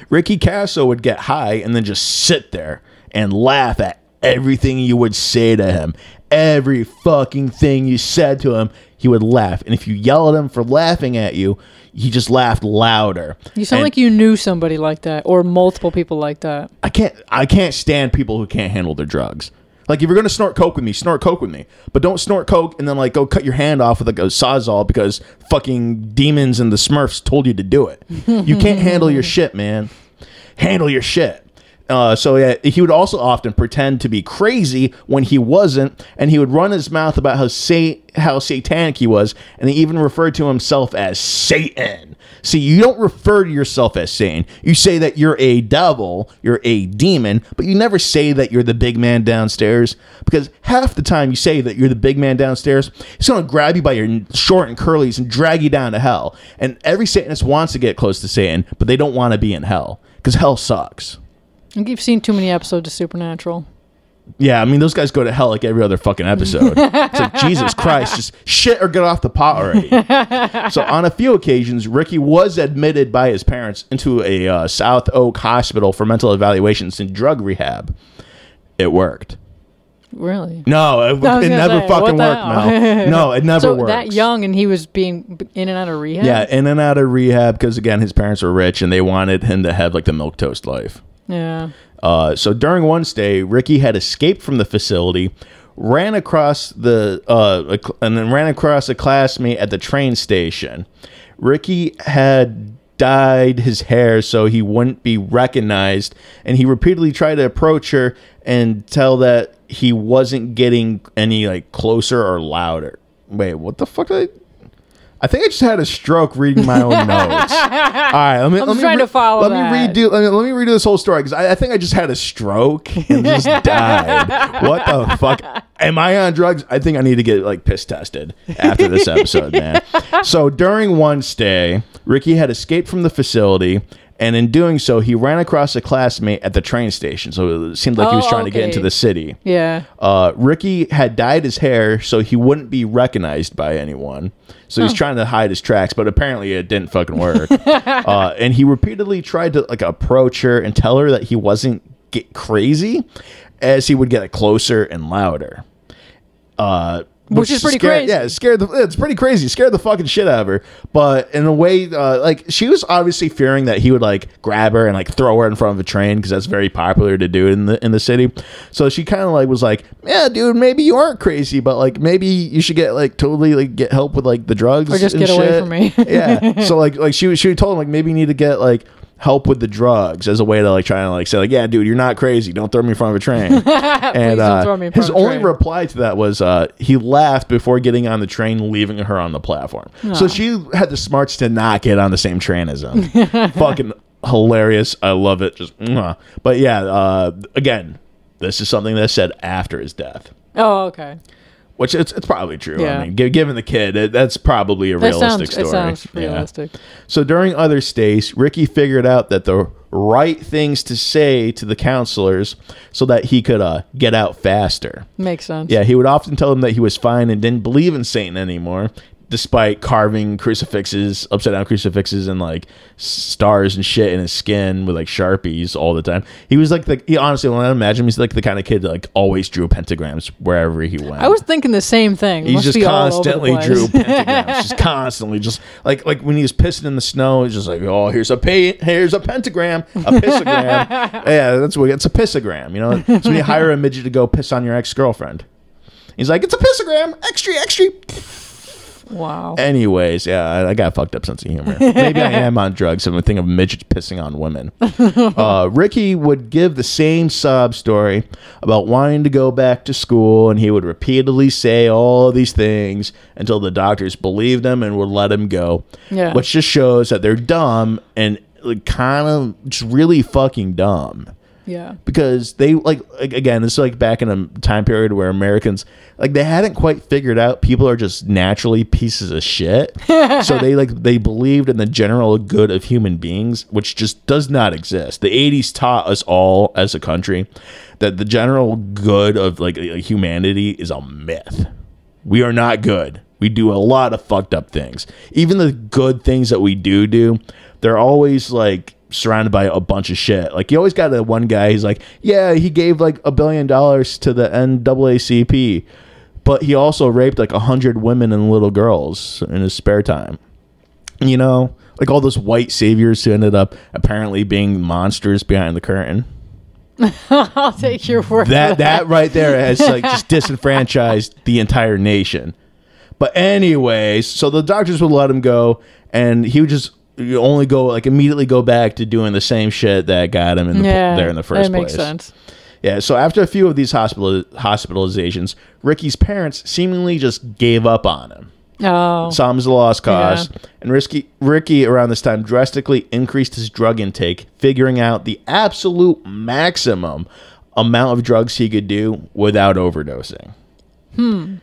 Ricky Kasso would get high and then just sit there and laugh at everything you would say to him. Every fucking thing you said to him, he would laugh. And if you yell at him for laughing at you, he just laughed louder. You sound And- like you knew somebody like that or multiple people like that. I can't I can't stand people who can't handle their drugs. Like if you're gonna snort coke with me, snort coke with me, but don't snort coke and then like go cut your hand off with like a sawzall because fucking demons and the Smurfs told you to do it. You can't handle your shit, man. Handle your shit. Uh, so yeah, he would also often pretend to be crazy when he wasn't, and he would run his mouth about how sa- how satanic he was, and he even referred to himself as Satan. See, you don't refer to yourself as Satan. You say that you're a devil, you're a demon, but you never say that you're the big man downstairs because half the time you say that you're the big man downstairs, he's going to grab you by your short and curlies and drag you down to hell. And every Satanist wants to get close to Satan, but they don't want to be in hell because hell sucks. I think you've seen too many episodes of Supernatural. Yeah, I mean those guys go to hell like every other fucking episode. it's like Jesus Christ, just shit or get off the pot already. so on a few occasions, Ricky was admitted by his parents into a uh, South Oak hospital for mental evaluations and drug rehab. It worked. Really? No, it, it never say, fucking worked? Mel. No, it never So worked. that young and he was being in and out of rehab? Yeah, in and out of rehab because again, his parents were rich and they wanted him to have like the milk toast life. Yeah. Uh, so during one stay, Ricky had escaped from the facility, ran across the uh, and then ran across a classmate at the train station. Ricky had dyed his hair so he wouldn't be recognized, and he repeatedly tried to approach her and tell that he wasn't getting any like closer or louder. Wait, what the fuck? Did I, I think I just had a stroke reading my own notes. All right, let me. let me trying to follow Let that. me redo. Let me, let me redo this whole story because I, I think I just had a stroke and just died. What the fuck? Am I on drugs? I think I need to get like piss tested after this episode, man. So during one stay, Ricky had escaped from the facility. And in doing so, he ran across a classmate at the train station. So it seemed like he was Oh, trying to get okay. into the city. Yeah. Uh, Ricky had dyed his hair so he wouldn't be recognized by anyone. So he's trying to hide his tracks, but apparently it didn't fucking work. uh, and he repeatedly tried to like approach her and tell her that he wasn't get crazy, as he would get closer and louder. Uh, Which is pretty scared, crazy. Yeah, scared the. It's pretty crazy. Scared the fucking shit out of her. But in a way, uh, like she was obviously fearing that he would like grab her and like throw her in front of a train because that's very popular to do in the in the city. So she kind of like was like, yeah, dude, maybe you aren't crazy, but like maybe you should get like totally like get help with like the drugs Or just get away from me. yeah. So like like she she told him like maybe you need to get like help with the drugs as a way to like try and like say like yeah dude you're not crazy. Don't throw me in front of a train. And uh, his only train. reply to that was uh, he laughed before getting on the train leaving her on the platform. So she had the smarts to not get on the same train as him. Fucking hilarious. I love it. Just mwah. but yeah uh, again this is something that's said after his death. Oh, okay. Which it's, it's probably true Yeah. i mean gi- given the kid it, that's probably a That realistic sounds. story It sounds Yeah. realistic. So during other stays, Ricky figured out that the right things to say to the counselors so that he could uh, get out faster. Makes sense. Yeah, he would often tell them that he was fine and didn't believe in Satan anymore, despite carving crucifixes, upside down crucifixes, and like stars and shit in his skin with like sharpies all the time. He was like the he honestly when I imagine he's like the kind of kid that like always drew pentagrams wherever he went. I was thinking the same thing. He just be all over the constantly drew pentagrams, just constantly, just like like when he was pissing in the snow, he's just like, oh, here's a pay, here's a pentagram, a pissogram. yeah, that's what it's a pissogram. You know, so when you hire a midget to go piss on your ex girlfriend, he's like, it's a pissogram, extra, extra. Wow. Anyways, yeah, I, I got a fucked up sense of humor. Maybe I am on drugs. I'm thinking of midgets pissing on women. Uh, Ricky would give the same sob story about wanting to go back to school, and he would repeatedly say all these things until the doctors believed him and would let him go. Yeah. Which just shows that they're dumb and like, kind of just really fucking dumb Yeah. because they like again this is like back in a time period where americans like they hadn't quite figured out people are just naturally pieces of shit so they like they believed in the general good of human beings which just does not exist the 80s taught us all as a country that the general good of like humanity is a myth we are not good. We do a lot of fucked up things. Even the good things that we do do, they're always like surrounded by a bunch of shit. Like you always got that one guy. He's like, yeah, he gave like a billion dollars to the NAACP, but he also raped like a hundred women and little girls in his spare time. You know, like all those white saviors who ended up apparently being monsters behind the curtain I'll take your word. that for that right there has like just disenfranchised the entire nation. But anyways, so the doctors would let him go, and he would just only go like immediately go back to doing the same shit that got him in the, Yeah. there in the first That makes place. sense. Yeah. So after a few of these hospital hospitalizations, Ricky's parents seemingly just gave up on him Oh. saw him as a lost cause. And Ricky, Ricky, around this time, drastically increased his drug intake, figuring out the absolute maximum amount of drugs he could do without overdosing. Hmm.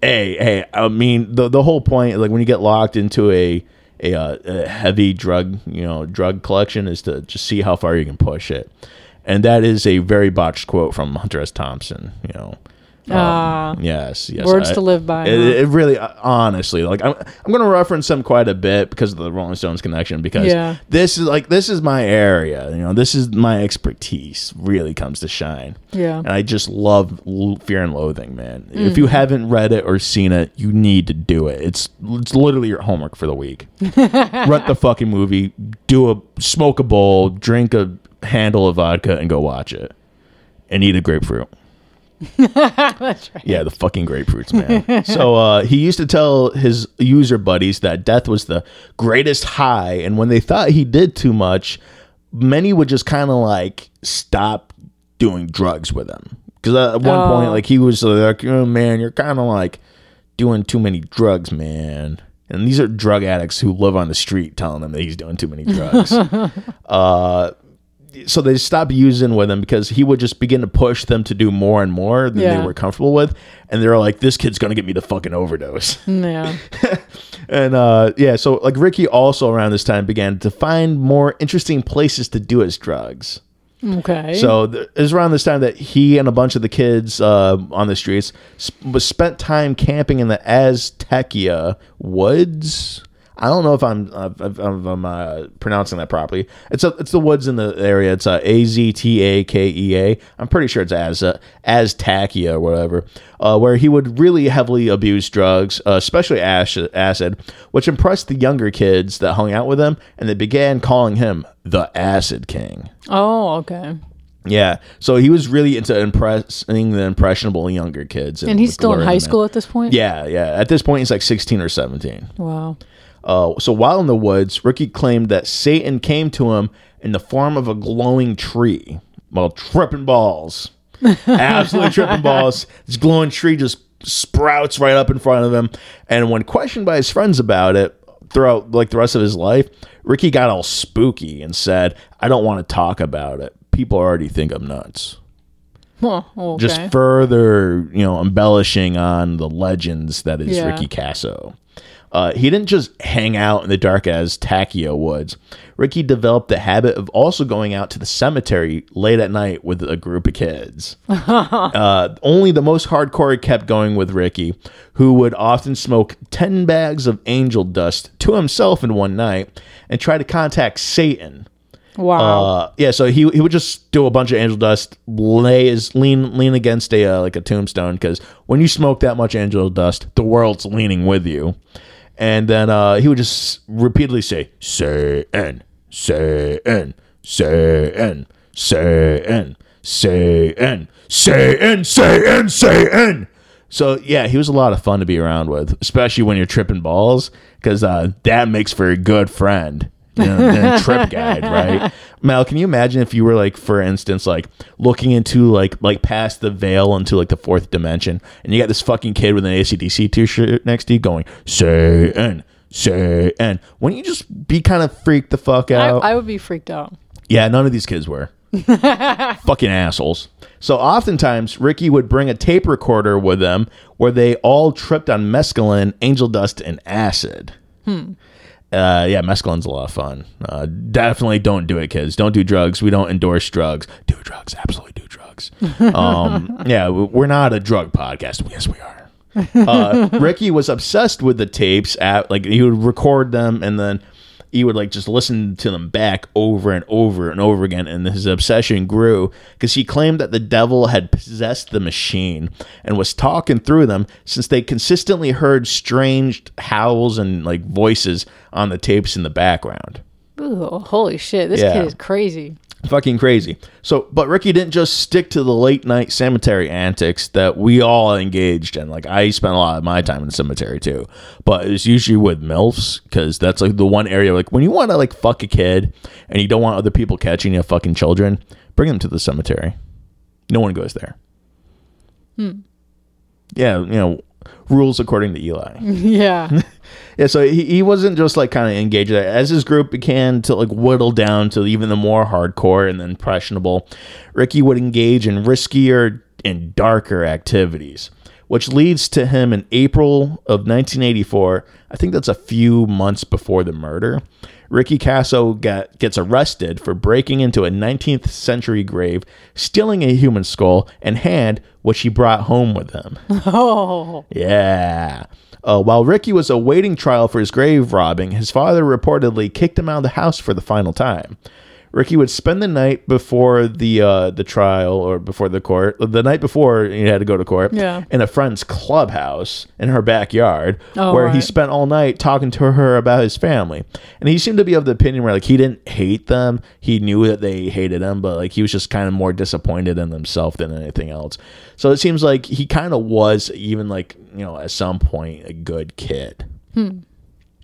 Hey, hey, I mean, the, the whole point, like when you get locked into a, a, uh, a heavy drug, you know, drug collection is to just see how far you can push it. And that is a very botched quote from Hunter S. Thompson, you know. Um, Ah. yes, yes. Words I- to live by, It, huh? it really, uh, honestly, like I'm, I'm going to reference them quite a bit because of the Rolling Stones connection. Because Yeah. this is like this is my area. You know, this is my expertise. Really comes to shine. Yeah. and I just love Fear and Loathing, man. If Mm. you haven't read it or seen it, you need to do it. It's it's literally your homework for the week. Rent the fucking movie, do a smoke a bowl, drink a handle of vodka, and go watch it, and eat a grapefruit. That's right. Yeah, the fucking grapefruits, man. so uh, he used to tell his user buddies that death was the greatest high, and when they thought he did too much, many would just kind of like stop doing drugs with him. Because at one Oh. point, like he was like, "Oh man, you're kind of like doing too many drugs, man." And these are drug addicts who live on the street telling him that he's doing too many drugs. uh, so they stopped using with him because he would just begin to push them to do more and more than Yeah. they were comfortable with, and they're like, "This kid's gonna get me the fucking overdose." Yeah. and uh, yeah, so like Ricky also around this time began to find more interesting places to do his drugs. Okay. So th- it was around this time that he and a bunch of the kids uh, on the streets sp- spent time camping in the Aztakea woods. I don't know if I'm uh, if, if I'm uh, pronouncing that properly. It's a, it's the woods in the area. It's uh, A Z T A K E A. I'm pretty sure it's as uh, Aztakea or whatever. Uh, where he would really heavily abuse drugs, uh, especially acid, acid, which impressed the younger kids that hung out with him, and they began calling him the Acid King. Oh, okay. Yeah, so he was really into impressing the impressionable younger kids, And he's still in high school at this point? Yeah, yeah. At this point, he's like 16 or 17. Wow. Uh, so while in the woods, Ricky claimed that Satan came to him in the form of a glowing tree while tripping balls. Absolutely tripping balls. This glowing tree just sprouts right up in front of him. And when questioned by his friends about it throughout like the rest of his life, Ricky got all spooky and said, I don't want to talk about it. People already think I'm nuts Oh, okay. just further, you know, embellishing on the legends that is Yeah. Ricky Kasso. Uh, he didn't just hang out in the dark Aztakea woods. Ricky developed the habit of also going out to the cemetery late at night with a group of kids. uh, only the most hardcore kept going with Ricky, who would often smoke 10 bags of angel dust to himself in one night and try to contact Satan. wow. Uh, yeah, so he he would just do a bunch of angel dust, lay his lean lean against a uh, like a tombstone because when you smoke that much angel dust, the world's leaning with you. And then uh, he would just repeatedly say say N, say N, say N, say N, say N, say N, say N, say N. So yeah, he was a lot of fun to be around with, especially when you're tripping balls, because uh, that makes for a good friend know, than a trip guide, right? Mel, can you imagine if you were like, for instance, like looking into like like past the veil into like the fourth dimension, and you got this fucking kid with an ACDC t-shirt next to you going Satan, Satan. Wouldn't you just be kind of freaked the fuck out? I would be freaked out. Yeah, none of these kids were. Fucking assholes. So oftentimes, Ricky would bring a tape recorder with them where they all tripped on mescaline, angel dust, and acid. Hmm. Uh, yeah, mescaline's a lot of fun. Uh, definitely don't do it, kids. Don't do drugs. We don't endorse drugs. Do drugs. Absolutely do drugs. Um, yeah, we're not a drug podcast. Yes, we are. Uh, Ricky was obsessed with the tapes. At like he would record them and then he would like just listen to them back over and over and over again. And his obsession grew because he claimed that the devil had possessed the machine and was talking through them since they consistently heard strange howls and like voices on the tapes in the background Ooh, holy shit. This Yeah. kid is crazy. Fucking crazy. So, but Ricky didn't just stick to the late night cemetery antics that we all engaged in. Like I spent a lot of my time in the cemetery too, but it's usually with milfs because that's like the one area like when you want to like fuck a kid and you don't want other people catching you fucking children, bring them to the cemetery. No one goes there. Hmm. Yeah, you know, rules according to Eli. Yeah. Yeah, so he, he wasn't just like kind of engaged there. As his group began to like whittle down to even the more hardcore and impressionable, Ricky would engage in riskier and darker activities, which leads to him in April of 1984. I think that's a few months before the murder. Ricky Kasso got, gets arrested for breaking into a 19th century grave, stealing a human skull and hand, which he brought home with him. oh. Yeah. Uh, while Ricky was awaiting trial for his grave robbing, his father reportedly kicked him out of the house for the final time. Ricky would spend the night before the uh, the trial or before the court, the night before he had to go to court, Yeah. in a friend's clubhouse in her backyard, Oh, where he spent all night talking to her about his family. And he seemed to be of the opinion where like he didn't hate them, he knew that they hated him, but like he was just kind of more disappointed in himself than anything else. So it seems like he kind of was even like you know at some point a good kid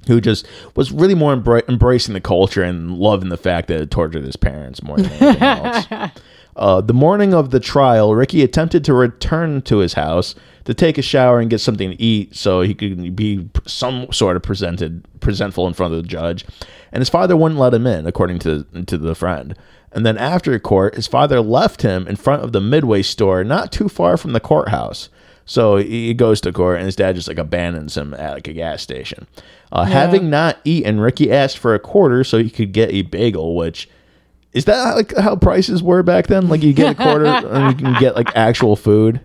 who just was really more embra- embracing the culture and loving the fact that it tortured his parents more than anything else. Uh, the morning of the trial, Ricky attempted to return to his house to take a shower and get something to eat so he could be some sort of presented presentful in front of the judge. And his father wouldn't let him in, according to to the friend. And then after court, his father left him in front of the Midway store, not too far from the courthouse. So he goes to court, and his dad just like abandons him at like a gas station. Uh, Having not eaten, Ricky asked for a quarter so he could get a bagel, which is that like how prices were back then? Like you get a quarter and you can get like actual food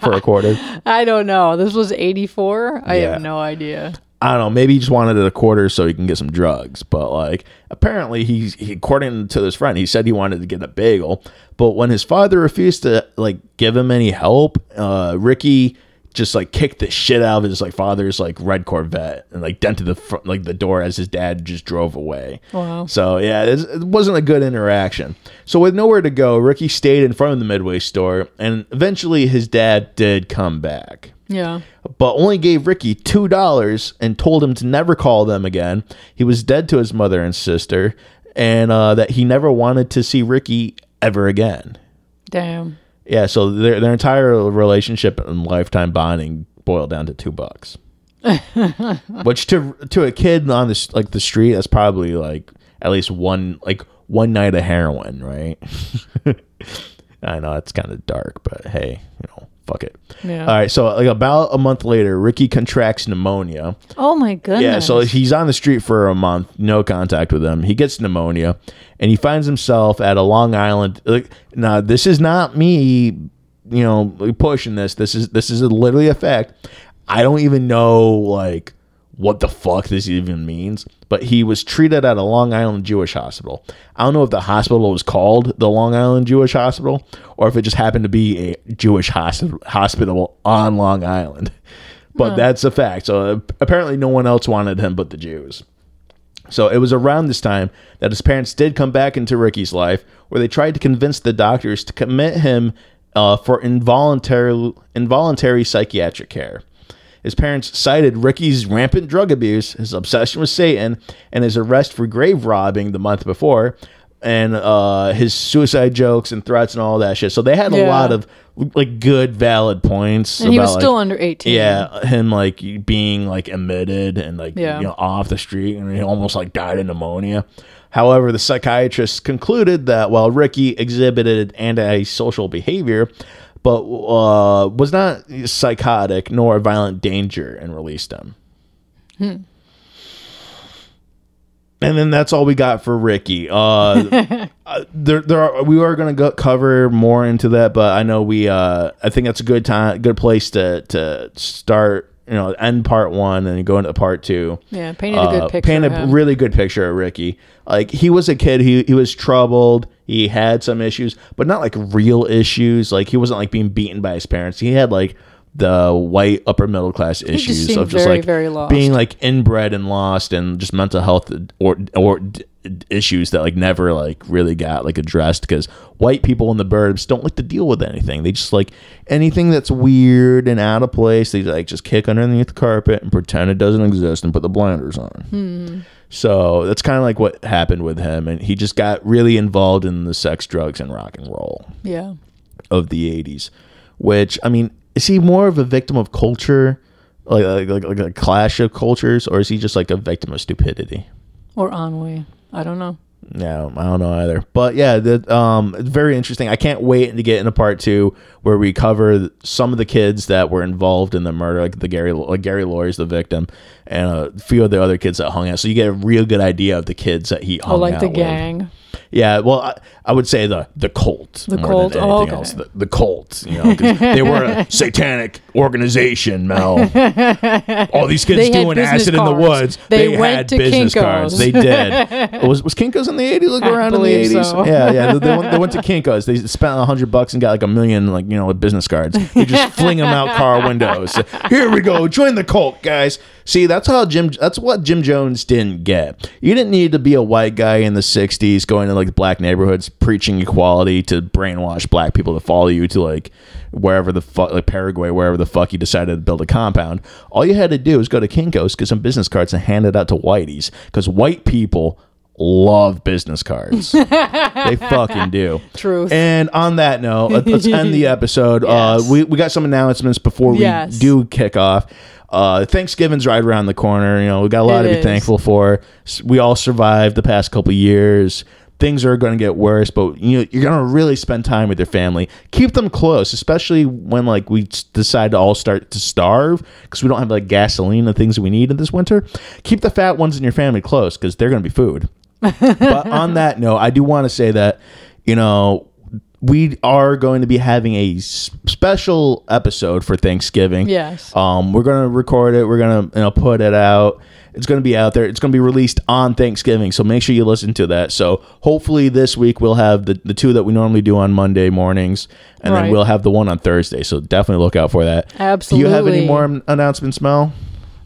for a quarter. I don't know. This was 84. I Yeah. have no idea. I don't know. Maybe he just wanted a quarter so he can get some drugs. But like, apparently, he's he, according to this friend, he said he wanted to get a bagel. But when his father refused to like give him any help, uh, Ricky just like kicked the shit out of his like father's like red Corvette and like dented the front, like the door as his dad just drove away. Wow. So yeah, it, it wasn't a good interaction. So with nowhere to go, Ricky stayed in front of the Midway store, and eventually his dad did come back Yeah. but only gave Ricky two dollars and told him to never call them again. He was dead to his mother and sister, and uh, that he never wanted to see Ricky ever again. Damn. Yeah, so their their entire relationship and lifetime bonding boiled down to two bucks, which to to a kid on this like the street, that's probably like at least one like one night of heroin, right? I know it's kind of dark, but hey, you know, fuck it. Yeah. All right, so like about a month later, Ricky contracts pneumonia. Oh my goodness. Yeah, so he's on the street for a month, no contact with them. He gets pneumonia, and he finds himself at a Long Island. Like, now, this is not me, you know, pushing this. This is this is literally a fact. I don't even know like what the fuck this even means. But he was treated at a Long Island Jewish hospital. I don't know if the hospital was called the Long Island Jewish Hospital or if it just happened to be a Jewish hospital on Long Island. But that's a fact. So uh, apparently, no one else wanted him but the Jews. So it was around this time that his parents did come back into Ricky's life, where they tried to convince the doctors to commit him uh, for involuntary involuntary psychiatric care. His parents cited Ricky's rampant drug abuse, his obsession with Satan, and his arrest for grave robbing the month before, and uh, his suicide jokes and threats and all that shit. So they had a lot of like good, valid points. and he was still like, under 18. yeah, him like being like admitted and like Yeah. you know off the street, and he almost like died of pneumonia. However, the psychiatrist concluded that while Ricky exhibited antisocial behavior, but uh, was not psychotic nor a violent danger, and released him. And then that's all we got for Ricky. Uh, uh, there, there are, we are going to go cover more into that, but I know we. Uh, I think that's a good time, good place to to start. You know, end part one and go into part two. Yeah, painted a good Uh, picture Paint of a really good picture of Ricky. Like he was a kid. He he was troubled. He had some issues, but not like real issues. Like he wasn't like being beaten by his parents. He had like the white upper middle class issues seemed of just very, like very lost. being like inbred and lost and just mental health or or d- issues that like never like really got like addressed because white people in the burbs don't like to deal with anything they just like anything that's weird and out of place they like just kick underneath the carpet and pretend it doesn't exist and put the blinders on Hmm. So that's kind of like what happened with him and he just got really involved in the sex drugs and rock and roll yeah. of the 80s which i mean is he more of a victim of culture like like, like, like a clash of cultures or is he just like a victim of stupidity Or ennui. I don't know. no i don't know either but yeah that um it's very interesting i can't wait to get into part two where we cover some of the kids that were involved in the murder like the gary like gary Lauwers the victim and a few of the other kids that hung out so you get a real good idea of the kids that he oh, hung out with. Oh, like the with. gang. Yeah, well, I, I would say the the cult, The more cult, than oh, okay. else. The, the cult, you know, they were a satanic organization, Mel. All these kids They doing acid in the woods. They had went to business Kinko's. cards. They did. was was Kinkos in the eighties? Look around in the eighties. so. Yeah, yeah. They, they went, they went to Kinkos. They spent a hundred bucks and got like a million, like you know, business cards. They just fling them out car windows. Here we go. Join the cult, guys. See, that's how Jim. That's what Jim Jones didn't get. You didn't need to be a white guy in the '60s going to like black neighborhoods preaching equality to brainwash black people to follow you to like wherever the fuck, like Paraguay, wherever the fuck you decided to build a compound. All you had to do was go to Kinkos, get some business cards, and hand it out to whiteys because white people love business cards. they fucking do. Truth. And on that note, let- let's end the episode. Uh, we, we got some announcements before we Yes. do kick off. Uh, Thanksgiving's right around the corner. You know, we got a lot It to be is. thankful for. We all survived the past couple years. Things are going to get worse, but you know, you're going to really spend time with your family. Keep them close, especially when like we decide to all start to starve because we don't have like gasoline and things that we need in this winter. Keep the fat ones in your family close because they're going to be food but on that note, I do want to say that you know we are going to be having a special episode for Thanksgiving. Yes. Um, we're gonna record it. We're gonna you know put it out. It's gonna be out there. It's gonna be released on Thanksgiving. So make sure you listen to that. So hopefully this week we'll have the, the two that we normally do on Monday mornings, and then we'll have the one on Thursday. So definitely look out for that. Absolutely. Do you have any more announcements, Mel?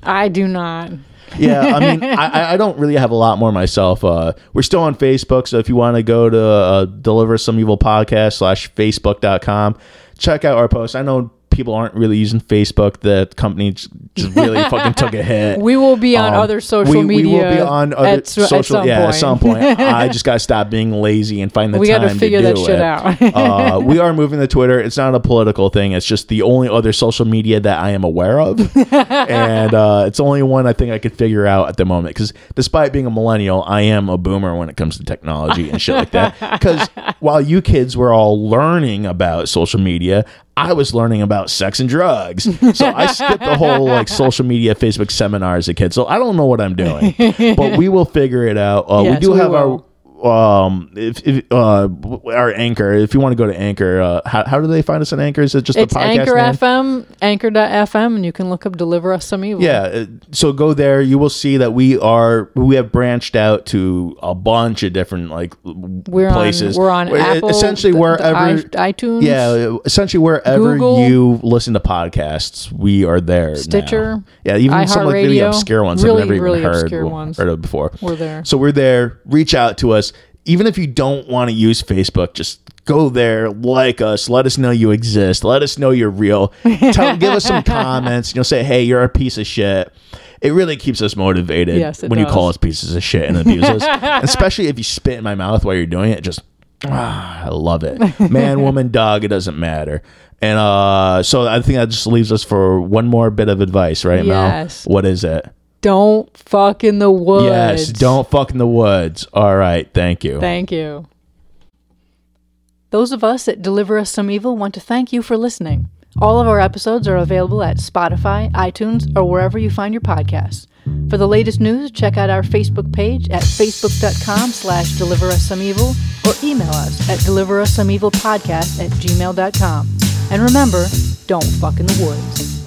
I do not. Yeah, I mean, I, I- don't really have a lot more myself. Uh, we're still on Facebook, so if you want to go to uh, Deliver Some Evil Podcast slash Facebook.com, check out our posts. I know people aren't really using Facebook. The company just really fucking took a hit. We will be on Um, other social we, media. We will be on other at, at social. some yeah, point. at some point. I just got to stop being lazy and find the We time gotta figure to that shit it. out. uh, we are moving to Twitter. It's not a political thing. It's just the only other social media that I am aware of, and uh, it's only one I think I could figure out at the moment. Because despite being a millennial, I am a boomer when it comes to technology and shit like that. Because while you kids were all learning about social media. I was learning about sex and drugs. So I skipped the whole like social media Facebook seminar as a kid. So I don't know what I'm doing. But we will figure it out. Uh, we do we have our will. Um if, if uh our anchor if you want to go to anchor uh how, how do they find us on anchor is it just It's the podcast Anchor name? FM, Anchor.fm, and you can look up Deliver Us Some Evil. yeah uh, so go there you will see that we are we have branched out to a bunch of different like We're places on we're on Where- Apple, essentially the- the wherever i- iTunes. yeah essentially wherever Google. you listen to podcasts we are there now. Stitcher, yeah even some like really obscure ones Really, i've never really even heard, ones. heard of before we're there. So we're there. Reach out to us. Even if you don't want to use Facebook, just go there, like us, let us know you exist, let us know you're real. Tell, give us some comments. You know, say, hey, you're a piece of shit. It really keeps us motivated Yes, when you call us pieces of shit and abuse us. Especially if you spit in my mouth while you're doing it. Just ah, I love it. Man, woman, dog, it doesn't matter. And uh, so I think that just leaves us for one more bit of advice, right, Yes. Mel? What is it? Don't fuck in the woods. Yes, don't fuck in the woods. All right, thank you. Thank you. Those of us at Deliver Us Some Evil want to thank you for listening. All of our episodes are available at Spotify, iTunes, or wherever you find your podcasts. For the latest news, check out our Facebook page at facebook.com slash deliver us some evil or email us at deliver us some evil podcast at gmail.com. And remember, don't fuck in the woods.